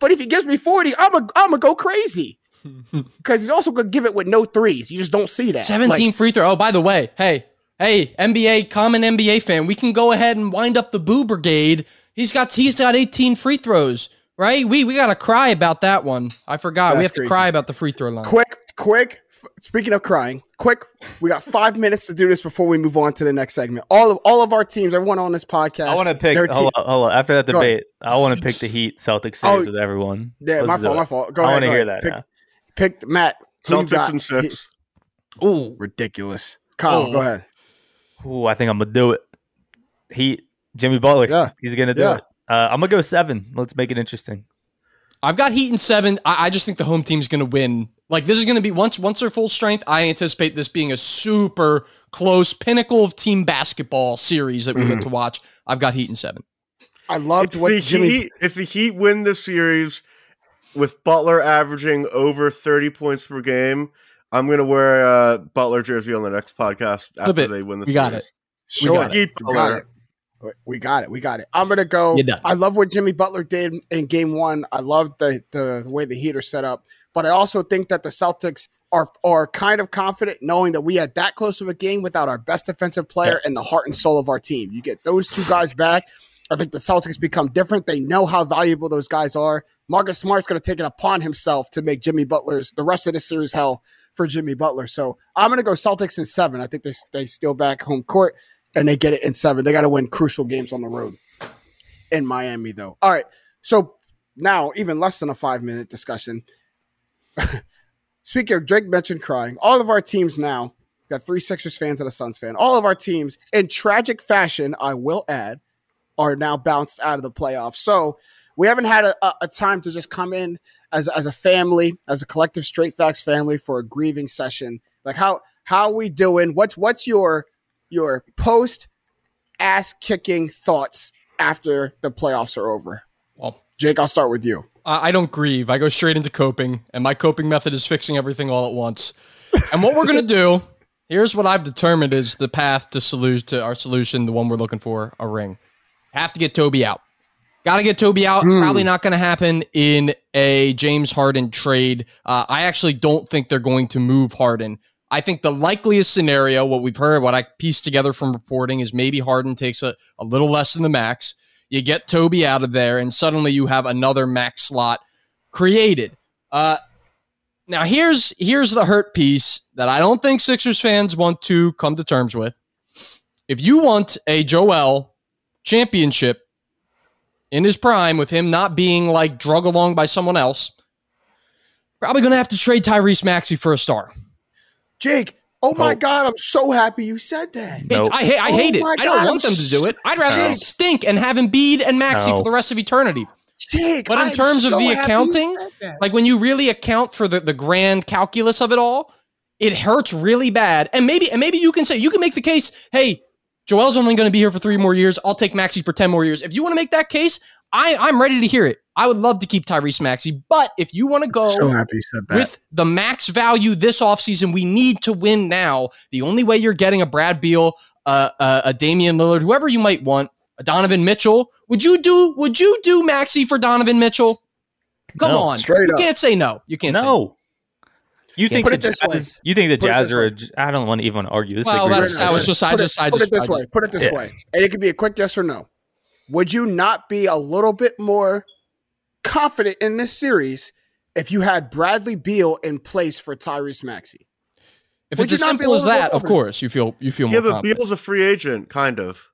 But if he gives me 40, I'm a I'm gonna go crazy. Because he's also gonna give it with no threes. You just don't see that. 17 like, free throw. Oh, by the way, hey, hey, NBA, common NBA fan, we can go ahead and wind up the boo brigade. He's got he's got 18 free throws, right? We we gotta cry about that one. I forgot. we have crazy. to cry about the free throw line. Quick, quick. Speaking of crying, quick, we got five minutes to do this before we move on to the next segment. All of all of our teams, everyone on this podcast. I want to pick. Hold on, hold on. After that debate, I want to pick the Heat Celtics series oh, with everyone. Yeah, Let's my fault. My fault. Go I want to hear that. Pick, pick Matt. Celtics and six. Ooh, ridiculous. Kyle, Ooh. go ahead. Ooh, I think I'm gonna do it. Heat. Jimmy Butler. Yeah, he's gonna do yeah. it. Uh, I'm gonna go seven. Let's make it interesting. I've got Heat in seven. I, I just think the home team's gonna win. Like this is gonna be once once they're full strength. I anticipate this being a super close pinnacle of team basketball series that we mm-hmm. get to watch. I've got Heat in seven. I loved if what the Jimmy. Heat, if the Heat win the series, with Butler averaging over 30 points per game, I'm going to wear a Butler jersey on the next podcast after they win the we series. Got it. Sure. We got it. We got it. We got it. We got it. I'm gonna go. I love what Jimmy Butler did in game one. I love the the way the Heat are set up, but I also think that the Celtics are are kind of confident knowing that we had that close of a game without our best defensive player yeah. and the heart and soul of our team. You get those two guys back. I think the Celtics become different. They know how valuable those guys are. Marcus Smart's going to take it upon himself to make Jimmy Butler's the rest of the series hell for Jimmy Butler. So I'm going to go Celtics in seven. I think they they steal back home court and they get it in seven. They got to win crucial games on the road in Miami, though. All right. So now, even less than a five minute discussion. Speaking of Drake mentioned crying, all of our teams now got three Sixers fans and a Suns fan. All of our teams, in tragic fashion, I will add, are now bounced out of the playoffs. So we haven't had a, a, time to just come in as, as a family, as a collective straight facts family for a grieving session. Like how how we doing? What's what's your your post ass kicking thoughts after the playoffs are over? Well, Jake, I'll start with you. I don't grieve. I go straight into coping, and my coping method is fixing everything all at once. and what we're gonna do, here's what I've determined is the path to solution to our solution, the one we're looking for, a ring. Have to get Toby out. Got to get Toby out. Mm. Probably not going to happen in a James Harden trade. Uh, I actually don't think they're going to move Harden. I think the likeliest scenario, what we've heard, what I pieced together from reporting, is maybe Harden takes a, a little less than the max. You get Toby out of there, and suddenly you have another max slot created. Uh, now here's here's the hurt piece that I don't think Sixers fans want to come to terms with. If you want a Joel championship in his prime with him not being like drug along by someone else, probably going to have to trade Tyrese Maxey for a star. Jake, oh my God, I'm so happy you said that. Nope. I, I, hate oh it. I don't want them to do it. I'd rather no. stink and have Embiid and Maxey no. for the rest of eternity. Jake, but in terms so of the accounting, like when you really account for the, the grand calculus of it all, it hurts really bad. And maybe and maybe you can say you can make the case, hey, Joel's only going to be here for three more years. I'll take Maxey for 10 more years. If you want to make that case, I, I'm ready to hear it. I would love to keep Tyrese Maxey, but if you want to go so happy with the max value this offseason, we need to win now. The only way you're getting a Brad Beal, uh, uh, a Damian Lillard, whoever you might want, a Donovan Mitchell, would you do would you do Maxey for Donovan Mitchell? Come no, on. Straight you up. can't say no. You can't no. You think, the Jazz, you think the put Jazz are? I don't want to even argue. This well, that's, I was just, I just, I just, put it this way. Put it this yeah. way, and it could be a quick yes or no. Would you not be a little bit more confident in this series if you had Bradley Beal in place for Tyrese Maxey? If Would it's as simple as that, of course, you feel you feel yeah, more. Yeah, but Beal's a free agent, kind of.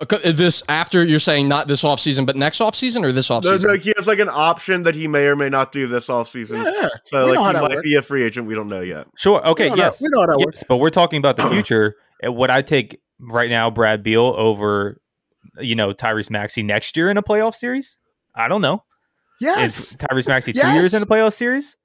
Uh, this after you're saying not this off season, but next off season or this off season? No, no, he has like an option that he may or may not do this off season. Yeah, so like he might works. be a free agent. We don't know yet. Sure. Okay. Yes. How, we know how that yes, works. But we're talking about the future. what I take right now Brad Beal over, you know, Tyrese Maxey next year in a playoff series? I don't know. Yes. Is Tyrese Maxey two yes. years in a playoff series?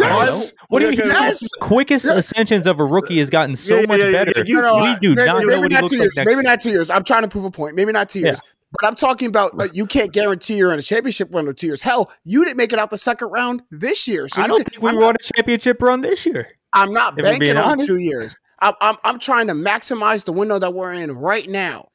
Yes. What do you mean? Yes. The quickest yes. ascensions of a rookie has gotten so yeah, much yeah, better. Yeah, you know, we do maybe, not know what he looks like Maybe year. not two years. I'm trying to prove a point. Maybe not two years. But I'm talking about like, you can't guarantee you're in a championship run in two years. Hell, you didn't make it out the second round this year. So I don't think we won a championship run this year. I'm not banking on honest. two years. I'm, I'm, I'm trying to maximize the window that we're in right now.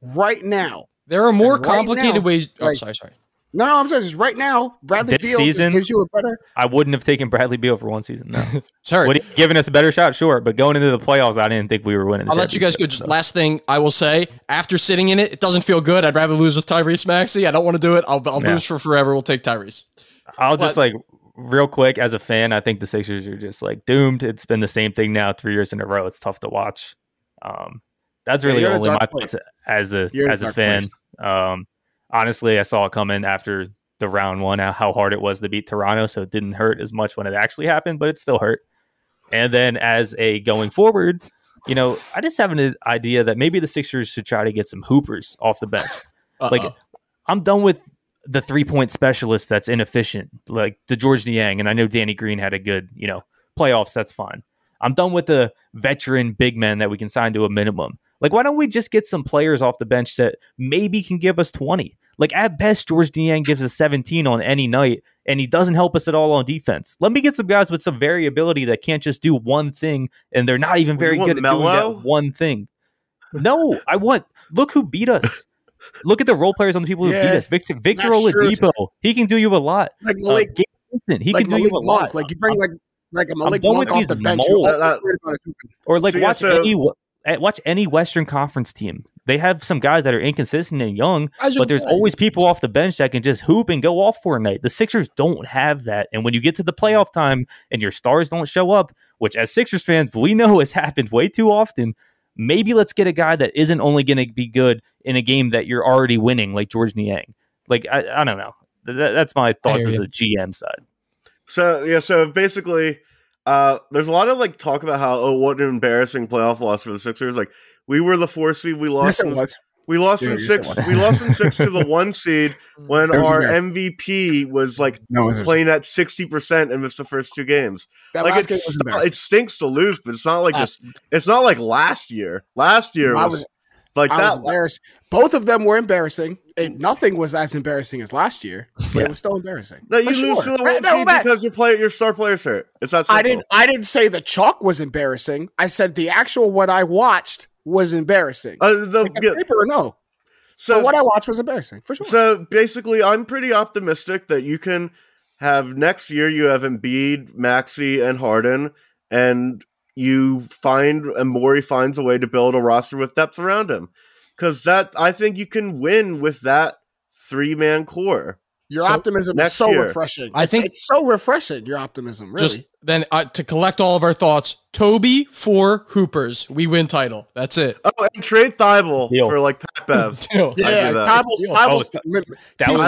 Right now. There are more complicated now, ways. Oh, like, sorry, sorry. No, no, I'm saying just right now. Bradley this Beal season, gives you a better. I wouldn't have taken Bradley Beal for one season. No, sorry. Would he giving us a better shot? Sure, but going into the playoffs, I didn't think we were winning. I'll let you guys go. Just so. last thing I will say: after sitting in it, it doesn't feel good. I'd rather lose with Tyrese Maxey. I don't want to do it. I'll, I'll yeah. lose for forever. We'll take Tyrese. I'll but, just like real quick as a fan. I think the Sixers are just like doomed. It's been the same thing now three years in a row. It's tough to watch. Um, that's really yeah, only my thoughts as a you're as a fan. Um, honestly, I saw it coming after the round one, uh, how hard it was to beat Toronto. So it didn't hurt as much when it actually happened, but it still hurt. And then as a going forward, you know, I just have an idea that maybe the Sixers should try to get some hoopers off the bench. Like, I'm done with the three point specialist that's inefficient, like the Georges Niang. And I know Danny Green had a good, you know, playoffs. That's fine. I'm done with the veteran big men that we can sign to a minimum. Like, why don't we just get some players off the bench that maybe can give us 20? Like at best, Georges Niang gives us 17 on any night, and he doesn't help us at all on defense. Let me get some guys with some variability that can't just do one thing, and they're not even very good at doing that one thing. No, I want look who beat us. Look at the role players on the people who yeah, beat us. Victor, Victor Oladipo, he can do you a lot. Like uh, Malik, uh, he like can Malik do you a Monk. lot. Like you bring like like a Malik Monk off the bench, or like so, watch yeah, so, any watch any Western Conference team. They have some guys that are inconsistent and young, but there's always people off the bench that can just hoop and go off for a night. The Sixers don't have that. And when you get to the playoff time and your stars don't show up, which as Sixers fans, we know has happened way too often, maybe let's get a guy that isn't only going to be good in a game that you're already winning, like Georges Niang. Like, I, I don't know. That, that's my thoughts as a GM side. So, yeah, so basically – uh, there's a lot of like talk about how oh what an embarrassing playoff loss for the Sixers. Like we were the four seed, we lost. Yes, it was. We lost in six. We lost in six to the one seed when our MVP was like no, was playing at sixty percent and missed the first two games. That like it's, it stinks to lose, but it's not like this. It's not like last year. Last year was, was, like I that. embarrassed. Both of them were embarrassing. And nothing was as embarrassing as last year, but yeah. it was still embarrassing. No, you lose to the one no, because your player, your star player's hurt. It's not. Simple. I didn't. I didn't say the chalk was embarrassing. I said the actual what I watched was embarrassing. Uh, the like yeah. paper, no. So but what I watched was embarrassing for sure. So basically, I'm pretty optimistic that you can have next year. You have Embiid, Maxey, and Harden, and you find and Morey finds a way to build a roster with depth around him because that I think you can win with that three man core. Your so optimism is so year. refreshing. I it's, think it's so refreshing. Your optimism, really. Just then uh, to collect all of our thoughts, Toby for Hoopers, we win title. That's it. Oh, and trade Thybulle for like Pat Bev. yeah, Thybulle's, Thybulle's,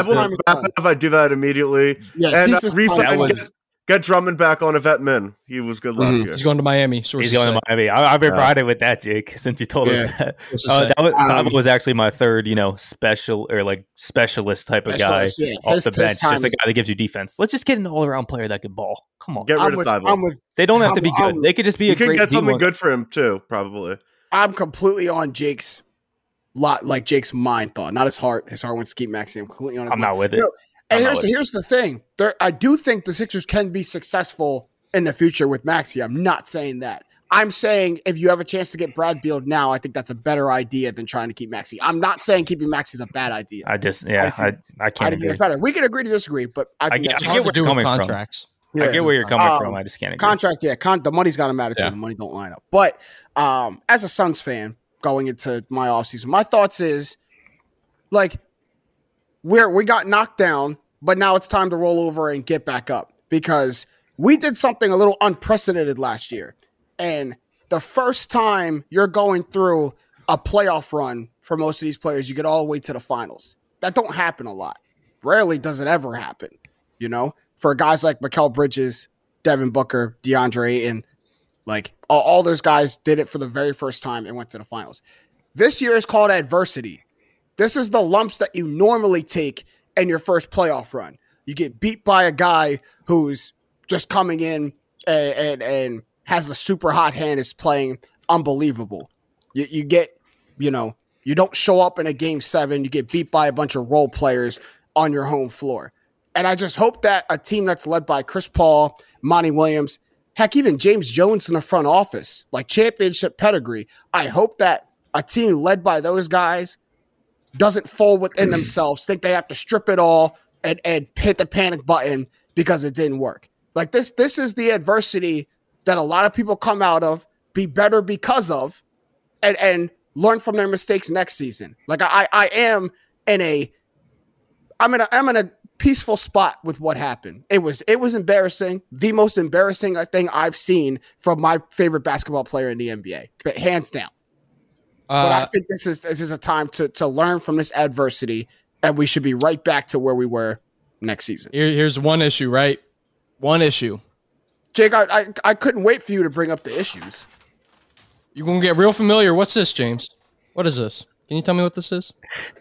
oh, Pat Bev, I do that immediately. Yeah, and uh, resign, Get Drummond back on a vet min. He was good last mm-hmm. year. He's going to Miami. He's going say. to Miami. I, I've been uh, with that, Jake, since you told yeah. us that. Uh, that was, um, was, actually my third, you know, special or like specialist type of guy yeah. off his, the bench. Just a guy that gives you defense. Let's just get an all around player that can ball. Come on. Get rid I'm of with, I'm with, They don't have I'm, to be good. I'm, they could just be you a great. You can get something good for him too, probably. I'm completely on Jake's lot, like Jake's mind thought, not his heart. His heart wants to keep Maxey. I'm completely on. I'm mind. not with it. You know, and here's the, here's the thing. There, I do think the Sixers can be successful in the future with Maxey. I'm not saying that. I'm saying if you have a chance to get Brad Beal now, I think that's a better idea than trying to keep Maxey. I'm not saying keeping Maxey is a bad idea. I just yeah, I, I, I can't. I think it's better. We can agree to disagree, but I, I, get, I get where you're coming contracts. from. Yeah. I get where you're coming um, from. I just can't agree. Contract, yeah, con- the money's got to matter too. The money don't line up. But um, as a Suns fan going into my offseason, my thoughts is like where we got knocked down but now it's time to roll over and get back up because we did something a little unprecedented last year. And the first time you're going through a playoff run for most of these players, you get all the way to the finals. That don't happen a lot. Rarely does it ever happen, you know? For guys like Mikal Bridges, Devin Booker, DeAndre, and like all, all those guys did it for the very first time and went to the finals. This year is called adversity. This is the lumps that you normally take in your first playoff run. You get beat by a guy who's just coming in and, and, and has a super hot hand, is playing unbelievable. You, you get, you know, you don't show up in a game seven, you get beat by a bunch of role players on your home floor. And I just hope that a team that's led by Chris Paul, Monty Williams, heck, even James Jones in the front office, like championship pedigree, I hope that a team led by those guys doesn't fall within themselves, think they have to strip it all and, and hit the panic button because it didn't work. Like this, this is the adversity that a lot of people come out of, be better because of, and and learn from their mistakes next season. Like I, I am in a, I'm in a, I'm in a peaceful spot with what happened. It was, it was embarrassing. The most embarrassing uh, thing I've seen from my favorite basketball player in the NBA, but hands down. Uh, but I uh, think this is this is a time to to learn from this adversity, and we should be right back to where we were next season. Here, here's one issue, right? One issue. Jake, I, I I couldn't wait for you to bring up the issues. You're gonna get real familiar. What's this, James? What is this? Can you tell me what this is?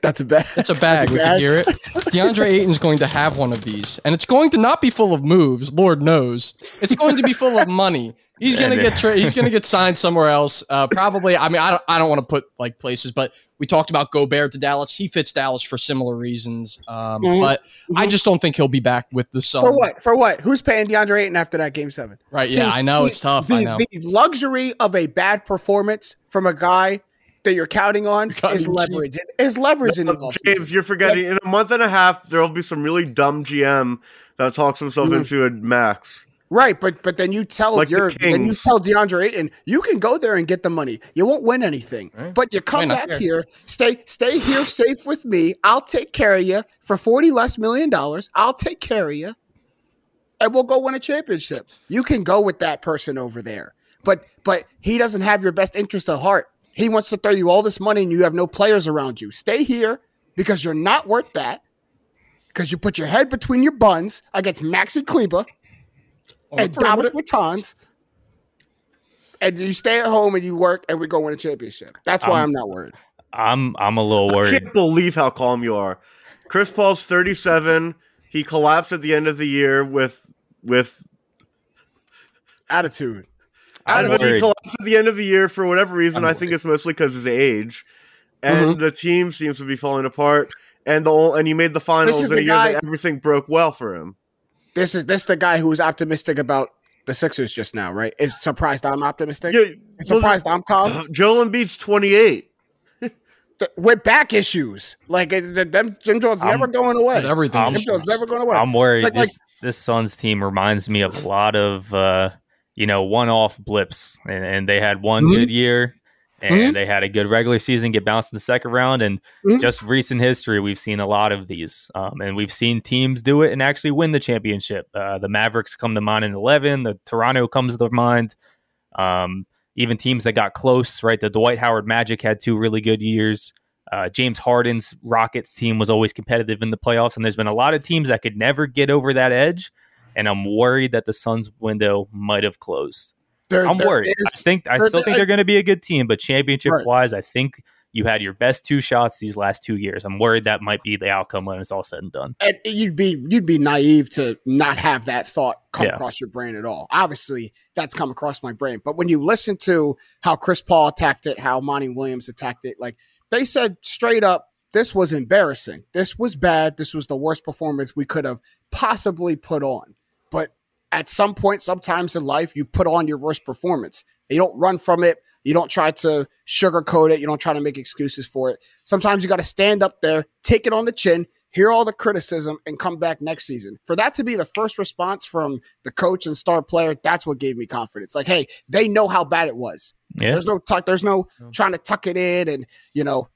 That's a bag. It's a bag. we can hear it. DeAndre Ayton's going to have one of these, and it's going to not be full of moves. Lord knows, it's going to be full of money. He's gonna get tra- he's gonna get signed somewhere else. Uh, probably. I mean, I don't I don't want to put like places, but we talked about Gobert to Dallas. He fits Dallas for similar reasons. Um, mm-hmm. But mm-hmm. I just don't think he'll be back with the Suns. For what? For what? Who's paying DeAndre Ayton after that game seven? Right. See, yeah, I know the, it's tough. The, I know. The luxury of a bad performance from a guy that you're counting on is leverage. Is leverage in the James, you're forgetting. Like, in a month and a half, there will be some really dumb GM that talks himself mm-hmm. into a max. Right, but but then you tell like your the then you tell DeAndre Ayton you can go there and get the money. You won't win anything, right. but you come back here, stay stay here safe with me. I'll take care of you for forty less million dollars. I'll take care of you, and we'll go win a championship. You can go with that person over there, but but he doesn't have your best interest at heart. He wants to throw you all this money and you have no players around you. Stay here because you're not worth that. Because you put your head between your buns against Maxi Kleber and Davis Bertans, and you stay at home and you work, and we go win a championship. That's why I'm, I'm not worried. I'm I'm a little worried. I can't believe how calm you are. Chris Paul's 37. He collapsed at the end of the year with with attitude. Out of he collapsed at the end of the year for whatever reason. I think it's mostly because his age, and mm-hmm. the team seems to be falling apart. And the and he made the finals in a year guy, that everything broke well for him. This is this the guy who was optimistic about the Sixers just now, right? Is surprised I'm optimistic. Yeah, surprised well, I'm calm. Joel Embiid's 28 with back issues. Like them, Jim Jones never going away. Everything. Jim Jones never going away. I'm worried. Like, this like, this Suns team reminds me of a lot of uh, you know one-off blips, and, and they had one mm-hmm. good year, and mm-hmm. they had a good regular season, get bounced in the second round, and mm-hmm. just recent history, we've seen a lot of these, um, and we've seen teams do it and actually win the championship. Uh, the Mavericks come to mind in eleven, the Toronto comes to mind. Um, even teams that got close, right? The Dwight Howard Magic had two really good years. Uh, James Harden's Rockets team was always competitive in the playoffs, and there's been a lot of teams that could never get over that edge. And I'm worried that the Suns window might have closed. There, I'm worried. Is, I think I still think they're going to be a good team, but championship right. wise, I think you had your best two shots these last two years. I'm worried that might be the outcome when it's all said and done. And you'd be you'd be naive to not have that thought come yeah. across your brain at all. Obviously, that's come across my brain. But when you listen to how Chris Paul attacked it, how Monty Williams attacked it, like they said straight up, this was embarrassing. This was bad. This was the worst performance we could have possibly put on. But at some point, sometimes in life, you put on your worst performance. You don't run from it. You don't try to sugarcoat it. You don't try to make excuses for it. Sometimes you got to stand up there, take it on the chin, hear all the criticism, and come back next season. For that to be the first response from the coach and star player, that's what gave me confidence. Like, hey, they know how bad it was. Yeah. There's no tuck. There's no trying to tuck it in and you know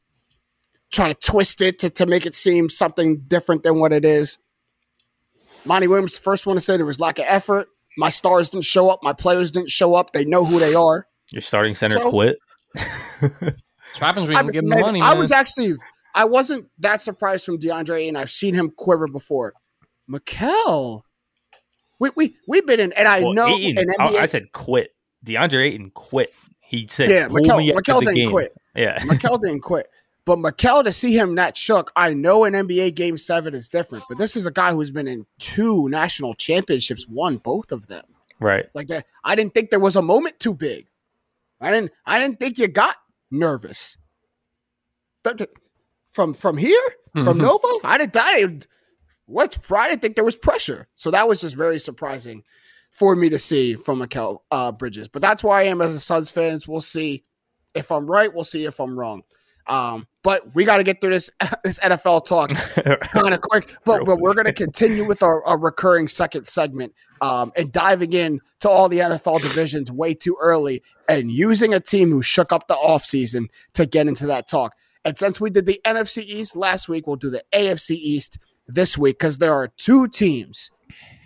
trying to twist it to, to make it seem something different than what it is. Monty Williams, the first one to say there was lack of effort. My stars didn't show up. My players didn't show up. They know who they are. Your starting center so, quit. what happens when you give him money. I man. was actually, I wasn't that surprised from DeAndre, and I've seen him quiver before. Mikal, we we we've been in, and I well, know. Ayton, NBA, I, I, said quit. DeAndre Ayton quit. He said, "Yeah, Mikal, me Mikal didn't game. quit. Yeah, Mikal didn't quit. But Mikal, to see him not shook, I know an NBA game seven is different, but this is a guy who's been in two national championships, won both of them. Right. Like that. I didn't think there was a moment too big. I didn't I didn't think you got nervous. From from here? From mm-hmm. Nova? I didn't I didn't what's I didn't think there was pressure. So that was just very surprising for me to see from Mikal uh, Bridges. But that's why I am as a Suns fans. We'll see if I'm right. We'll see if I'm wrong. Um, but we got to get through this this NFL talk kind of quick. But, but we're going to continue with our, our, recurring second segment um, and diving in to all the NFL divisions way too early and using a team who shook up the offseason to get into that talk. And since we did the NFC East last week, we'll do the AFC East this week because there are two teams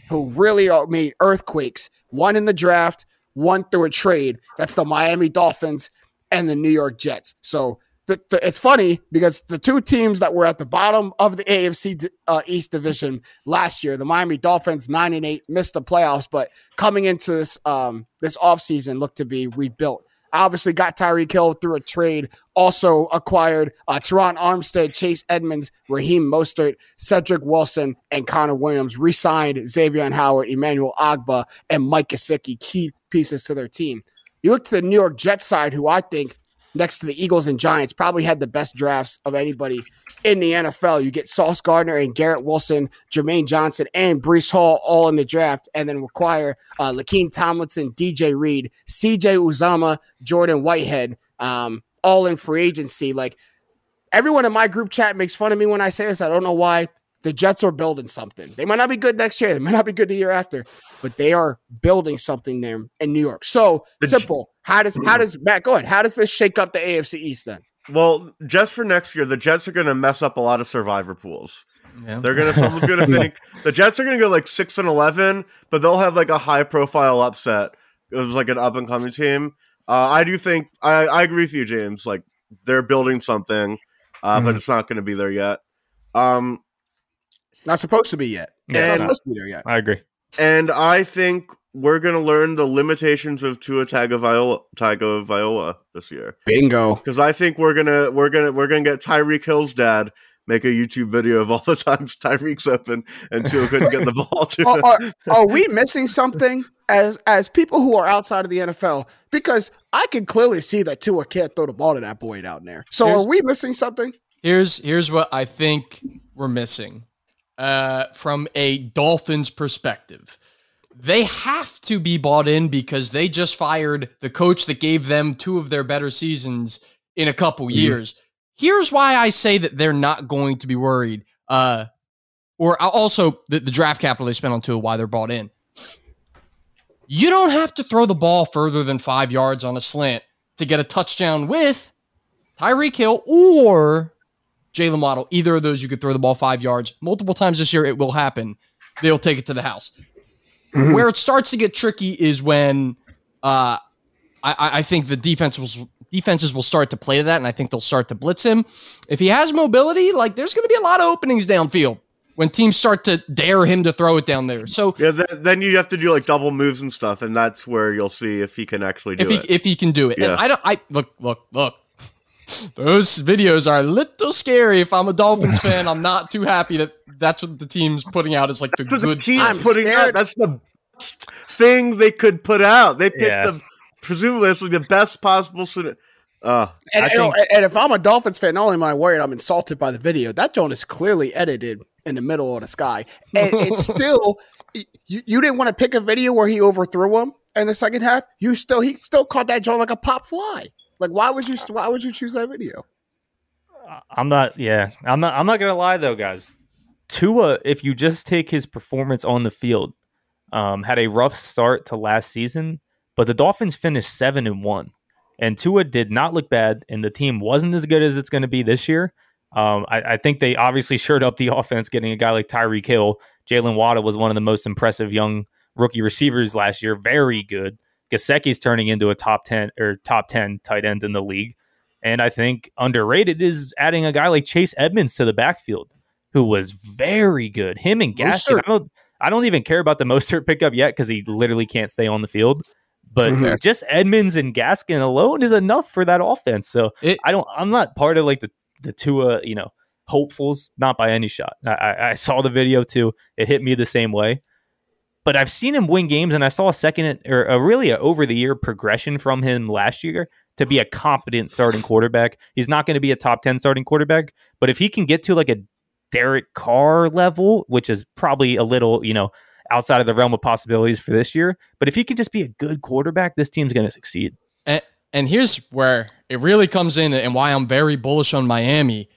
who really are, made earthquakes. One in the draft, one through a trade. That's the Miami Dolphins and the New York Jets. So the, the, it's funny because the two teams that were at the bottom of the AFC uh, East division last year, the Miami Dolphins, nine and eight, missed the playoffs, but coming into this um, this offseason looked to be rebuilt. Obviously, got Tyreek Hill through a trade. Also acquired uh, Terron Armstead, Chase Edmonds, Raheem Mostert, Cedric Wilson, and Connor Williams. Re-signed Xavier Howard, Emmanuel Ogbah, and Mike Gesicki, key pieces to their team. You look to the New York Jets side, who I think next to the Eagles and Giants, probably had the best drafts of anybody in the NFL. You get Sauce Gardner and Garrett Wilson, Jermaine Johnson, and Breece Hall all in the draft, and then require uh, Laken Tomlinson, DJ Reed, CJ Uzomah, Jordan Whitehead, um, all in free agency. Like everyone in my group chat makes fun of me when I say this. I don't know why the Jets are building something. They might not be good next year. They might not be good the year after, but they are building something there in New York. So the simple. How does how does Matt go ahead? How does this shake up the AFC East then? Well, just for next year, the Jets are going to mess up a lot of survivor pools. Yeah. They're gonna someone's gonna think the Jets are gonna go like six and eleven, but they'll have like a high profile upset. It was like an up and coming team. Uh, I do think I, I agree with you, James. Like they're building something, uh, mm-hmm. but it's not going to be there yet. Um, not supposed to be yet. Yeah, not supposed to be there yet. I agree. And I think we're going to learn the limitations of Tua Tagovailoa, Tagovailoa this year. Bingo. Because I think we're gonna we're gonna we're gonna get Tyreek Hill's dad make a YouTube video of all the times Tyreek's open and Tua couldn't get the ball to are, are, are, we missing something as as people who are outside of the NFL? Because I can clearly see that Tua can't throw the ball to that boy down there. So here's, are we missing something? Here's here's what I think we're missing uh, from a Dolphins perspective. They have to be bought in because they just fired the coach that gave them two of their better seasons in a couple mm-hmm. years. Here's why I say that they're not going to be worried. Uh, or also the, the draft capital they spent on Tua, why they're bought in. You don't have to throw the ball further than five yards on a slant to get a touchdown with Tyreek Hill or Jaylen Waddle, either of those, you could throw the ball five yards multiple times this year. It will happen. They'll take it to the house. Mm-hmm. Where it starts to get tricky is when uh, I, I think the defense will, defenses will start to play to that, and I think they'll start to blitz him. If he has mobility, like there's going to be a lot of openings downfield when teams start to dare him to throw it down there. So yeah, th- then you have to do like double moves and stuff, and that's where you'll see if he can actually do if he, it. If he can do it, yeah. and I don't. I look, look, look those videos are a little scary. If I'm a Dolphins fan, I'm not too happy that that's what the team's putting out is like the good. The team's putting out. That's the best thing they could put out. They picked yeah. the presumably that's the best possible. Uh, and, think, and, if I'm a Dolphins fan, not only am I worried, I'm insulted by the video. That Joan is clearly edited in the middle of the sky, and it's still you, you didn't want to pick a video where he overthrew him in the second half. You still he still caught that Joan like a pop fly. Like, why would you? Why would you choose that video? I'm not. Yeah, I'm not. I'm not gonna lie though, guys. Tua, if you just take his performance on the field, um, had a rough start to last season, but the Dolphins finished seven and one, and Tua did not look bad, and the team wasn't as good as it's going to be this year. Um, I, I, think they obviously shored up the offense, getting a guy like Tyreek Hill. Jaylen Waddle was one of the most impressive young rookie receivers last year. Very good. Gesicki's turning into a top 10 or top 10 tight end in the league. And I think underrated is adding a guy like Chase Edmonds to the backfield, who was very good. Him and Gaskin. I don't, I don't even care about the Mostert pickup yet because he literally can't stay on the field. But mm-hmm. just Edmonds and Gaskin alone is enough for that offense. So it, I don't. I'm not part of like the the Tua, you know, hopefuls. Not by any shot. I, I saw the video too. It hit me the same way. But I've seen him win games, and I saw a second or a really a over the year progression from him last year to be a competent starting quarterback. He's not going to be a top 10 starting quarterback, but if he can get to like a Derek Carr level, which is probably a little, you know, outside of the realm of possibilities for this year, but if he can just be a good quarterback, this team's going to succeed. And, and here's where it really comes in and why I'm very bullish on Miami.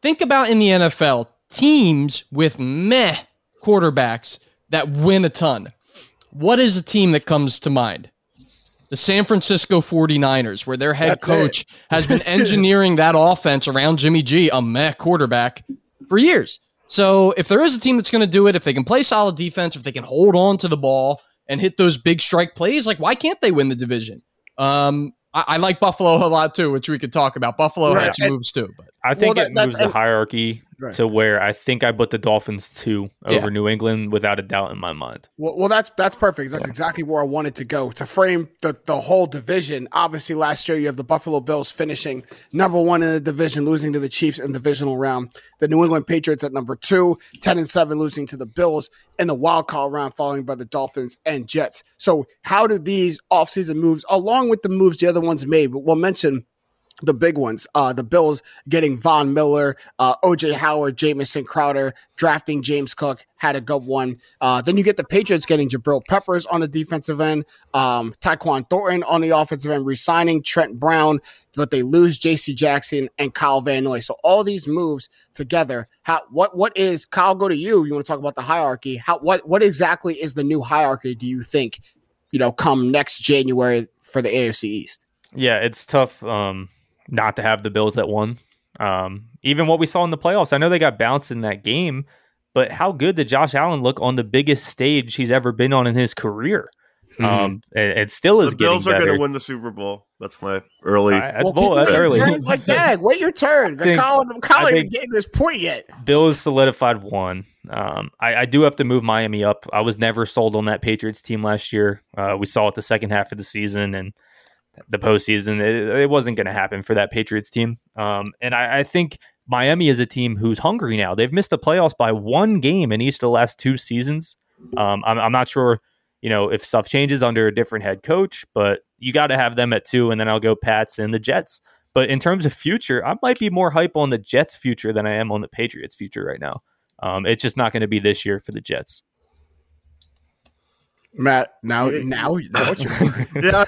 Think about in the NFL, teams with meh quarterbacks that win a ton. What is a team that comes to mind? the San Francisco 49ers, where their head That's coach has been engineering that offense around Jimmy G, a meh quarterback, for years. So if there is a team that's going to do it, if they can play solid defense, if they can hold on to the ball and hit those big strike plays, like why can't they win the division? Um, I, I, like Buffalo a lot too, which we could talk about. Buffalo right. had some moves too, but I think well, that, it moves the hierarchy right. to where I think I put the Dolphins two over yeah. New England without a doubt in my mind. Well, well, that's that's perfect. That's yeah. exactly where I wanted to go to frame the the whole division. Obviously, last year you have the Buffalo Bills finishing number one in the division, losing to the Chiefs in the divisional round. The New England Patriots at number two, 10 and seven, losing to the Bills in the wild card round, following by the Dolphins and Jets. So, how do these offseason moves, along with the moves the other ones made, but we'll mention the big ones. Uh, the Bills getting Von Miller, uh, OJ Howard, Jamison Crowder, drafting James Cook had a good one. Uh, then you get the Patriots getting Jabril Peppers on the defensive end, um, Tyquan Thornton on the offensive end, resigning Trent Brown, but they lose J.C. Jackson and Kyle Van Noy. So all these moves together, how what what is Kyle? Go to you. You want to talk about the hierarchy? How what what exactly is the new hierarchy? Do you think you know come next January for the AFC East? Yeah, it's tough. Um not to have the Bills at one. Um, even what we saw in the playoffs, I know they got bounced in that game, but how good did Josh Allen look on the biggest stage he's ever been on in his career? Mm-hmm. Um, it, it, still is. The Bills are going to win the Super Bowl. That's my early. Uh, that's, well, that's early. like that. Wait your turn. The Colin, Colin didn't get this point yet. Bills solidified one. Um, I, I, do have to move Miami up. I was never sold on that Patriots team last year. Uh, we saw it the second half of the season, and the postseason. It, it wasn't going to happen for that Patriots team. Um, and I, I, think Miami is a team who's hungry now. They've missed the playoffs by one game in each of the last two seasons. Um, I'm, I'm, not sure, you know, if stuff changes under a different head coach, but you got to have them at two, and then I'll go Pats and the Jets. But in terms of future, I might be more hype on the Jets' future than I am on the Patriots' future right now. Um, it's just not going to be this year for the Jets. Matt, now, now, now what you yeah.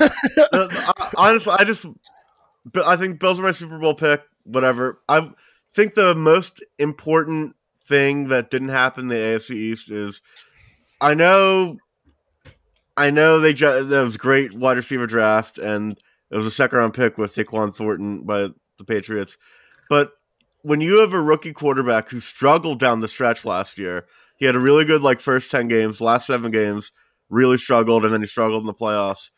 Uh, honestly, I just, I think Bills are my Super Bowl pick. Whatever. I think the most important thing that didn't happen in the AFC East is, I know, I know they that was great wide receiver draft, and it was a second round pick with Tyquan Thornton by the Patriots, but when you have a rookie quarterback who struggled down the stretch last year, he had a really good like first ten games, last seven games really struggled, and then he struggled in the playoffs.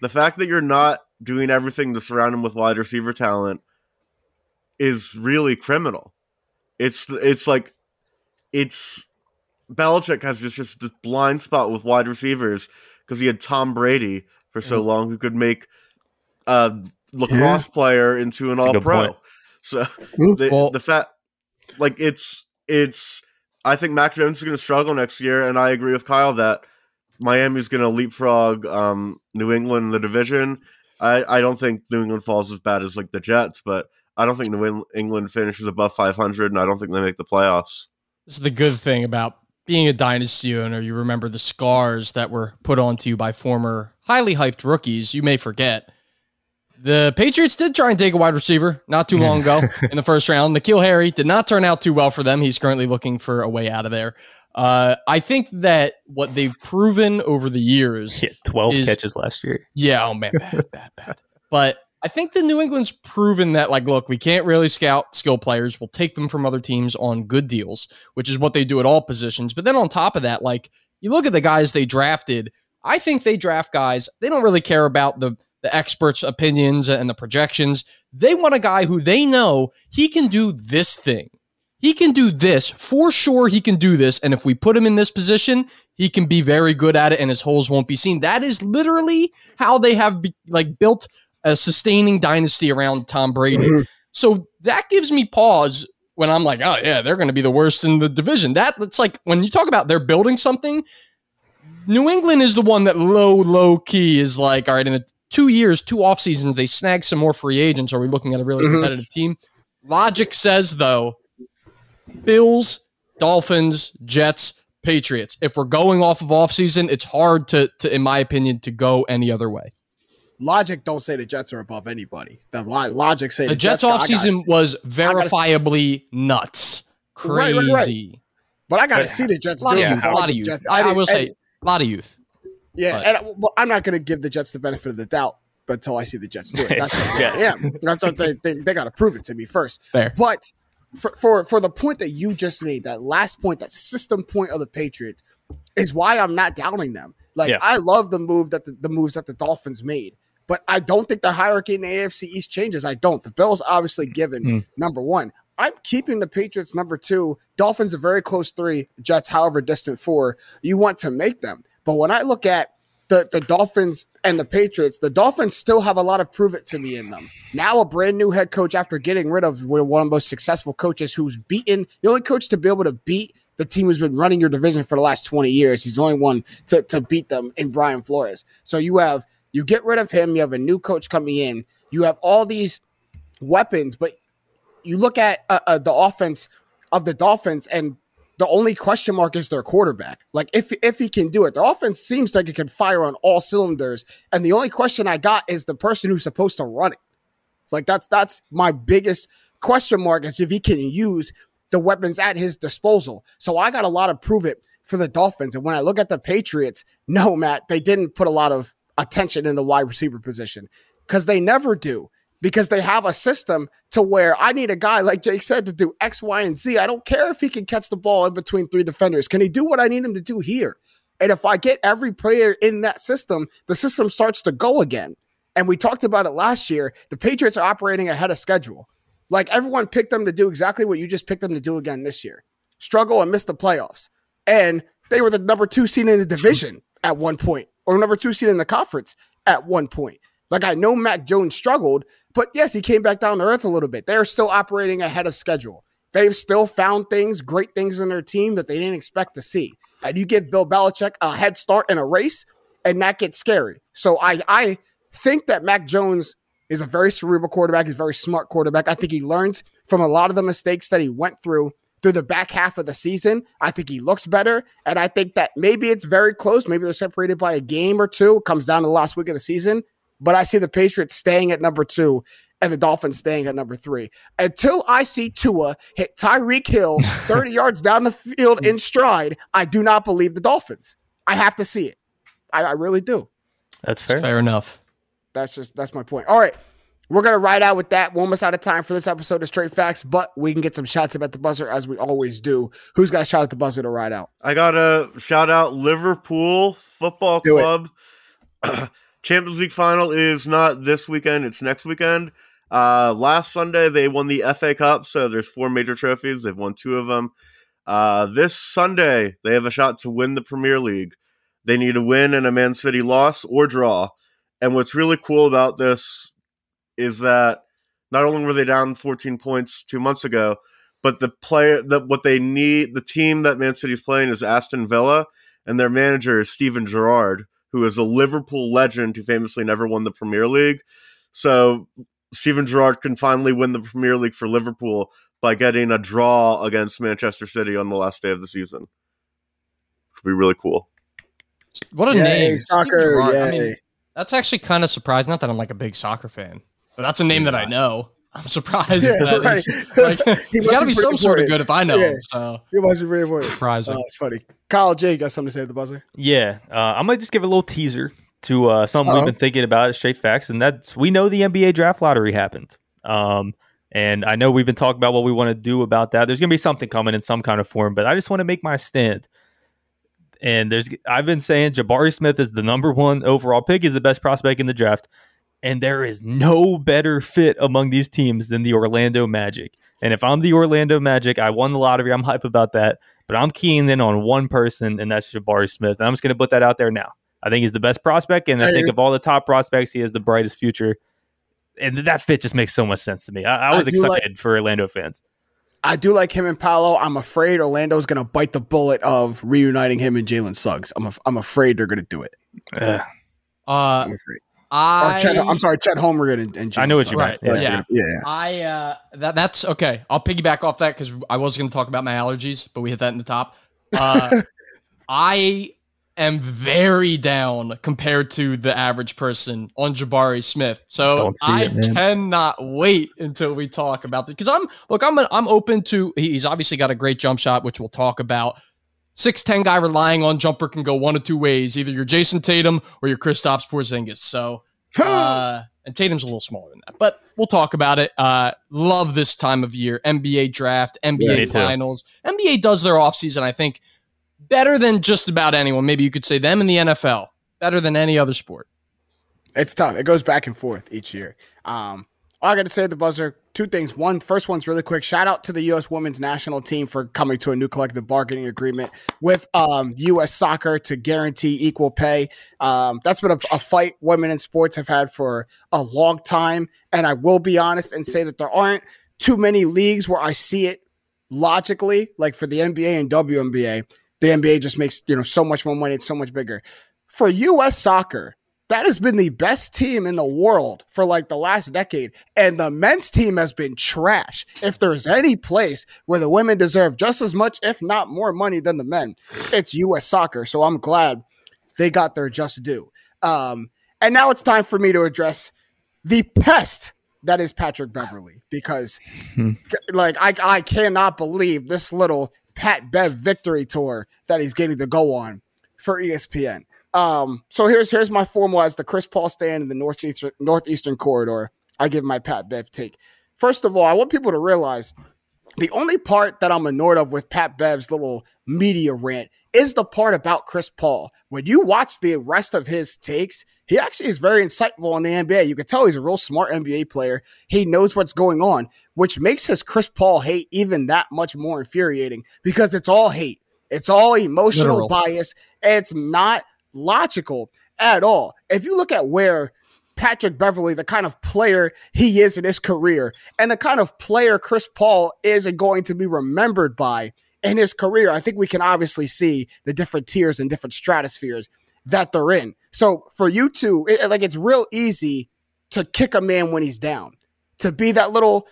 The fact that you're not doing everything to surround him with wide receiver talent is really criminal. It's it's like it's Belichick has just just this blind spot with wide receivers because he had Tom Brady for so mm. long who could make a lacrosse yeah. player into an all pro. So mm. the well, the fact like it's it's I think Mac Jones is going to struggle next year, and I agree with Kyle that Miami's going to leapfrog um, New England in the division. I, I don't think New England falls as bad as like the Jets, but I don't think New England finishes above 500, and I don't think they make the playoffs. This is the good thing about being a dynasty owner. You remember the scars that were put onto you by former highly hyped rookies. You may forget. The Patriots did try and take a wide receiver not too long ago in the first round. N'Keal Harry did not turn out too well for them. He's currently looking for a way out of there. Uh, I think that what they've proven over the years, yeah, twelve is, catches last year. Yeah, oh man, bad, bad, bad. But I think the New England's proven that, like, look, we can't really scout skill players. We'll take them from other teams on good deals, which is what they do at all positions. But then on top of that, like, you look at the guys they drafted. I think they draft guys. They don't really care about the the experts' opinions and the projections. They want a guy who they know he can do this thing he can do this for sure. He can do this, and if we put him in this position, he can be very good at it, and his holes won't be seen. That is literally how they have be, like built a sustaining dynasty around Tom Brady. Mm-hmm. So that gives me pause when I'm like, oh yeah, they're going to be the worst in the division. That that's like when you talk about they're building something. New England is the one that low low key is like, all right, in a, two years, two off seasons, they snag some more free agents. Are we looking at a really mm-hmm. competitive team? Logic says though, Bills, Dolphins, Jets, Patriots. If we're going off of offseason, it's hard to, to, in my opinion, to go any other way. Logic don't say the Jets are above anybody. The logic say the, the Jets, Jets offseason was verifiably gotta, nuts, crazy. Right, right, right. But I got to see the Jets. A lot, yeah, a lot of youth. Jets. I, I, will and, say a lot of youth. Yeah, but. and well, I'm not going to give the Jets the benefit of the doubt until I see the Jets do it. That's what yes. yeah. That's what they they, they got to prove it to me first. Fair. But for, for for the point that you just made, that last point, that system point of the Patriots, is why I'm not doubting them. Like yeah. I love the move that the, the moves that the Dolphins made, but I don't think the hierarchy in the AFC East changes. I don't. The Bills obviously given mm. number one. I'm keeping the Patriots number two. Dolphins a very close three. Jets, however distant four. You want to make them, but when I look at the, the Dolphins and the Patriots, the Dolphins still have a lot of prove it to me in them. Now, a brand new head coach after getting rid of one of the most successful coaches who's beaten the only coach to be able to beat the team who's been running your division for the last 20 years. He's the only one to, to beat them in Brian Flores. So you have, you get rid of him, you have a new coach coming in, you have all these weapons, but you look at uh, uh, the offense of the Dolphins and the only question mark is their quarterback. Like if if he can do it, the offense seems like it can fire on all cylinders. And the only question I got is the person who's supposed to run it. Like that's that's my biggest question mark is if he can use the weapons at his disposal. So I got a lot of prove it for the Dolphins. And when I look at the Patriots, no, Matt, they didn't put a lot of attention in the wide receiver position because they never do because they have a system to where I need a guy like Jake said to do X, Y, and Z. I don't care if he can catch the ball in between three defenders. Can he do what I need him to do here? And if I get every player in that system, the system starts to go again. And we talked about it last year. The Patriots are operating ahead of schedule. Like everyone picked them to do exactly what you just picked them to do again this year struggle and miss the playoffs. And they were the number two seed in the division at one point, or number two seed in the conference at one point. Like I know Mac Jones struggled, but yes, he came back down to earth a little bit. They're still operating ahead of schedule. They've still found things, great things in their team that they didn't expect to see. And you give Bill Belichick a head start in a race, and that gets scary. So I I think that Mac Jones is a very cerebral quarterback. He's a very smart quarterback. I think he learns from a lot of the mistakes that he went through through the back half of the season. I think he looks better. And I think that maybe it's very close. Maybe they're separated by a game or two. It comes down to the last week of the season but I see the Patriots staying at number two and the Dolphins staying at number three. Until I see Tua hit Tyreek Hill 30 yards down the field in stride, I do not believe the Dolphins. I have to see it. I, I really do. That's fair. fair enough. That's just that's my point. All right. We're gonna ride out with that. We're almost out of time for this episode of Straight Facts, but we can get some shots about the buzzer as we always do. Who's got a shot at the buzzer to ride out? I got a shout out Liverpool Football do Club. Champions League final is not this weekend; it's next weekend. Uh, last Sunday they won the FA Cup, so there's four major trophies. They've won two of them. Uh, this Sunday they have a shot to win the Premier League. They need a win and a Man City loss or draw. And what's really cool about this is that not only were they down 14 points two months ago, but the player that what they need, the team that Man City's playing is Aston Villa, and their manager is Steven Gerrard, who is a Liverpool legend who famously never won the Premier League. So Steven Gerrard can finally win the Premier League for Liverpool by getting a draw against Manchester City on the last day of the season. Which would be really cool. What a yay, name. Soccer. I mean, that's actually kind of surprising. Not that I'm like a big soccer fan, but that's a name yeah. that I know. I'm surprised yeah, that right. he's, like, he has got to be some sort of good if I know yeah. him. So he must be very important. Surprising. Uh, it's funny. Kyle J got something to say at the buzzer. Yeah, uh, I might just give a little teaser to uh, something Uh-oh. we've been thinking about. Straight facts, and that's we know the NBA draft lottery happened. Um, and I know we've been talking about what we want to do about that. There's going to be something coming in some kind of form, but I just want to make my stand. And there's I've been saying Jabari Smith is the number one overall pick. He's the best prospect in the draft and there is no better fit among these teams than the Orlando Magic. And if I'm the Orlando Magic, I won the lottery. I'm hype about that. But I'm keying in on one person, and that's Jabari Smith. And I'm just going to put that out there now. I think he's the best prospect, and I think of all the top prospects, he has the brightest future. And that fit just makes so much sense to me. I, I was I excited like, for Orlando fans. I do like him and Paolo. I'm afraid Orlando's going to bite the bullet of reuniting him and Jalen Suggs. I'm, af- I'm afraid they're going to do it. Uh, I'm afraid. I, Chet, I'm sorry, Chet Holmgren and, and I know what you meant. Right, yeah. yeah, yeah. I uh, that that's okay. I'll piggyback off that because I was going to talk about my allergies, but we hit that in the top. Uh, I am very down compared to the average person on Jabari Smith. So I it, cannot wait until we talk about it because I'm look I'm I'm open to he's obviously got a great jump shot which we'll talk about. 6'10 guy relying on jumper can go one of two ways. Either you're Jayson Tatum or you're Kristaps Porzingis. So uh, and Tatum's a little smaller than that, but we'll talk about it. Uh, love this time of year. NBA draft, NBA yeah, finals. NBA does their offseason, I think, better than just about anyone. Maybe you could say them in the NFL, better than any other sport. It's tough. It goes back and forth each year. Um, all I got to say at the buzzer, two things. One, first one's really quick. Shout out to the U.S. women's national team for coming to a new collective bargaining agreement with um, U.S. soccer to guarantee equal pay. Um, that's been a, a, fight women in sports have had for a long time. And I will be honest and say that there aren't too many leagues where I see it logically, like for the NBA and WNBA the NBA just makes, you know, so much more money. It's so much bigger. For US soccer, that has been the best team in the world for like the last decade. And the men's team has been trash. If there's any place where the women deserve just as much, if not more money than the men, it's US soccer. So I'm glad they got their just due. Um, and now it's time for me to address the pest that is Patrick Beverley because like I, I cannot believe this little Pat Bev victory tour that he's getting to go on for ESPN. Um, so here's here's my formal as the Chris Paul stand in the northeastern northeastern corridor. I give my Pat Bev take. First of all, I want people to realize the only part that I'm annoyed of with Pat Bev's little media rant is the part about Chris Paul. When you watch the rest of his takes, he actually is very insightful in the NBA. You can tell he's a real smart NBA player. He knows what's going on, which makes his Chris Paul hate even that much more infuriating because it's all hate. It's all emotional Literal. bias. it's not logical at all. If you look at where Patrick Beverley, the kind of player he is in his career, and the kind of player Chris Paul is going to be remembered by in his career, I think we can obviously see the different tiers and different stratospheres that they're in. So for you two, it, like it's real easy to kick a man when he's down, to be that little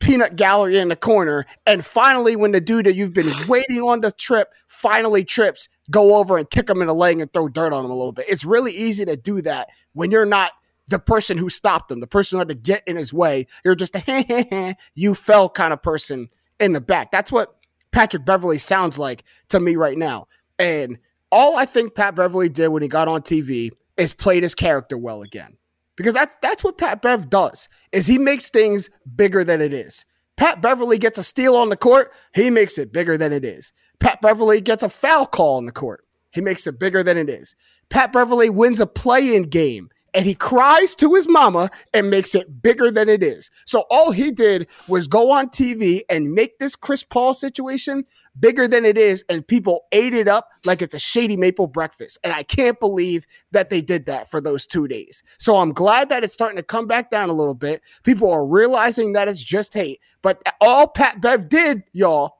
peanut gallery in the corner, and finally, when the dude that you've been waiting on the trip finally trips, go over and kick him in the leg and throw dirt on him a little bit. It's really easy to do that when you're not the person who stopped him, the person who had to get in his way. You're just a you fell kind of person in the back. That's what Patrick Beverley sounds like to me right now. And all I think Pat Beverley did when he got on TV is played his character well again. Because that's that's what Pat Bev does. Is he makes things bigger than it is. Pat Beverley gets a steal on the court, he makes it bigger than it is. Pat Beverley gets a foul call on the court. He makes it bigger than it is. Pat Beverley wins a play-in game and he cries to his mama and makes it bigger than it is. So all he did was go on TV and make this Chris Paul situation bigger than it is, and people ate it up like it's a shady maple breakfast. And I can't believe that they did that for those two days. So I'm glad that it's starting to come back down a little bit. People are realizing that it's just hate. But all Pat Bev did, y'all,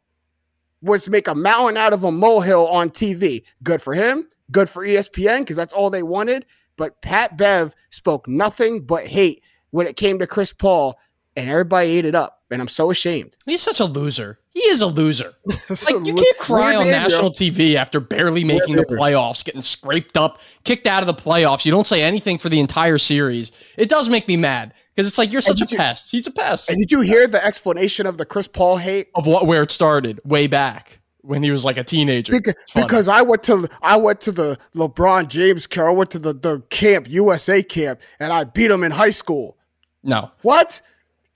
was make a mountain out of a molehill on TV. Good for him. Good for ESPN because that's all they wanted. But Pat Bev spoke nothing but hate when it came to Chris Paul, and everybody ate it up. And I'm so ashamed. He's such a loser. He is a loser. like you can't cry on national TV after barely making the playoffs, getting scraped up, kicked out of the playoffs. You don't say anything for the entire series. It does make me mad because it's like you're such a you, pest. He's a pest. And did you hear the explanation of the Chris Paul hate of what where it started way back? when he was like a teenager. Because, because, I went to I went to the LeBron James camp. I went to the, the camp USA camp, and I beat him in high school. No, what?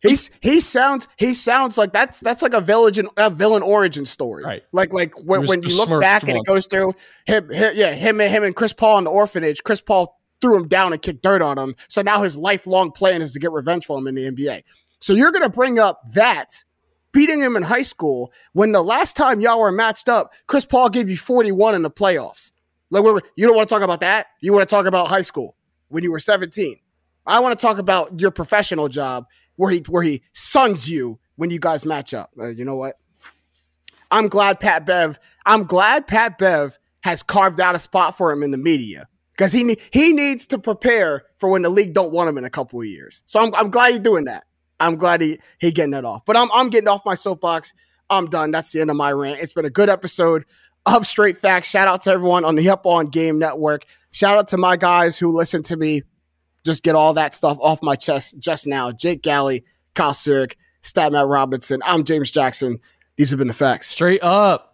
He's he sounds he sounds like that's that's like a villain a villain origin story. Right. Like like when, when you look back and it goes through him, him yeah him and him and Chris Paul in the orphanage. Chris Paul threw him down and kicked dirt on him. So now his lifelong plan is to get revenge for him in the NBA. So you're going to bring up that beating him in high school when the last time y'all were matched up, Chris Paul gave you 41 in the playoffs. Like, you don't want to talk about that. You want to talk about high school when you were 17. I want to talk about your professional job where he where he suns you when you guys match up. Uh, you know what? I'm glad Pat Bev. I'm glad Pat Bev has carved out a spot for him in the media because he he needs to prepare for when the league don't want him in a couple of years. So I'm I'm glad he's doing that. I'm glad he he getting that off. But I'm I'm getting off my soapbox. I'm done. That's the end of my rant. It's been a good episode of Straight Facts. Shout out to everyone on the Up On Game Network. Shout out to my guys who listen to me just get all that stuff off my chest just now. Jake Galley, Kyle Stat Matt Robinson. I'm James Jackson. These have been the facts. Straight up.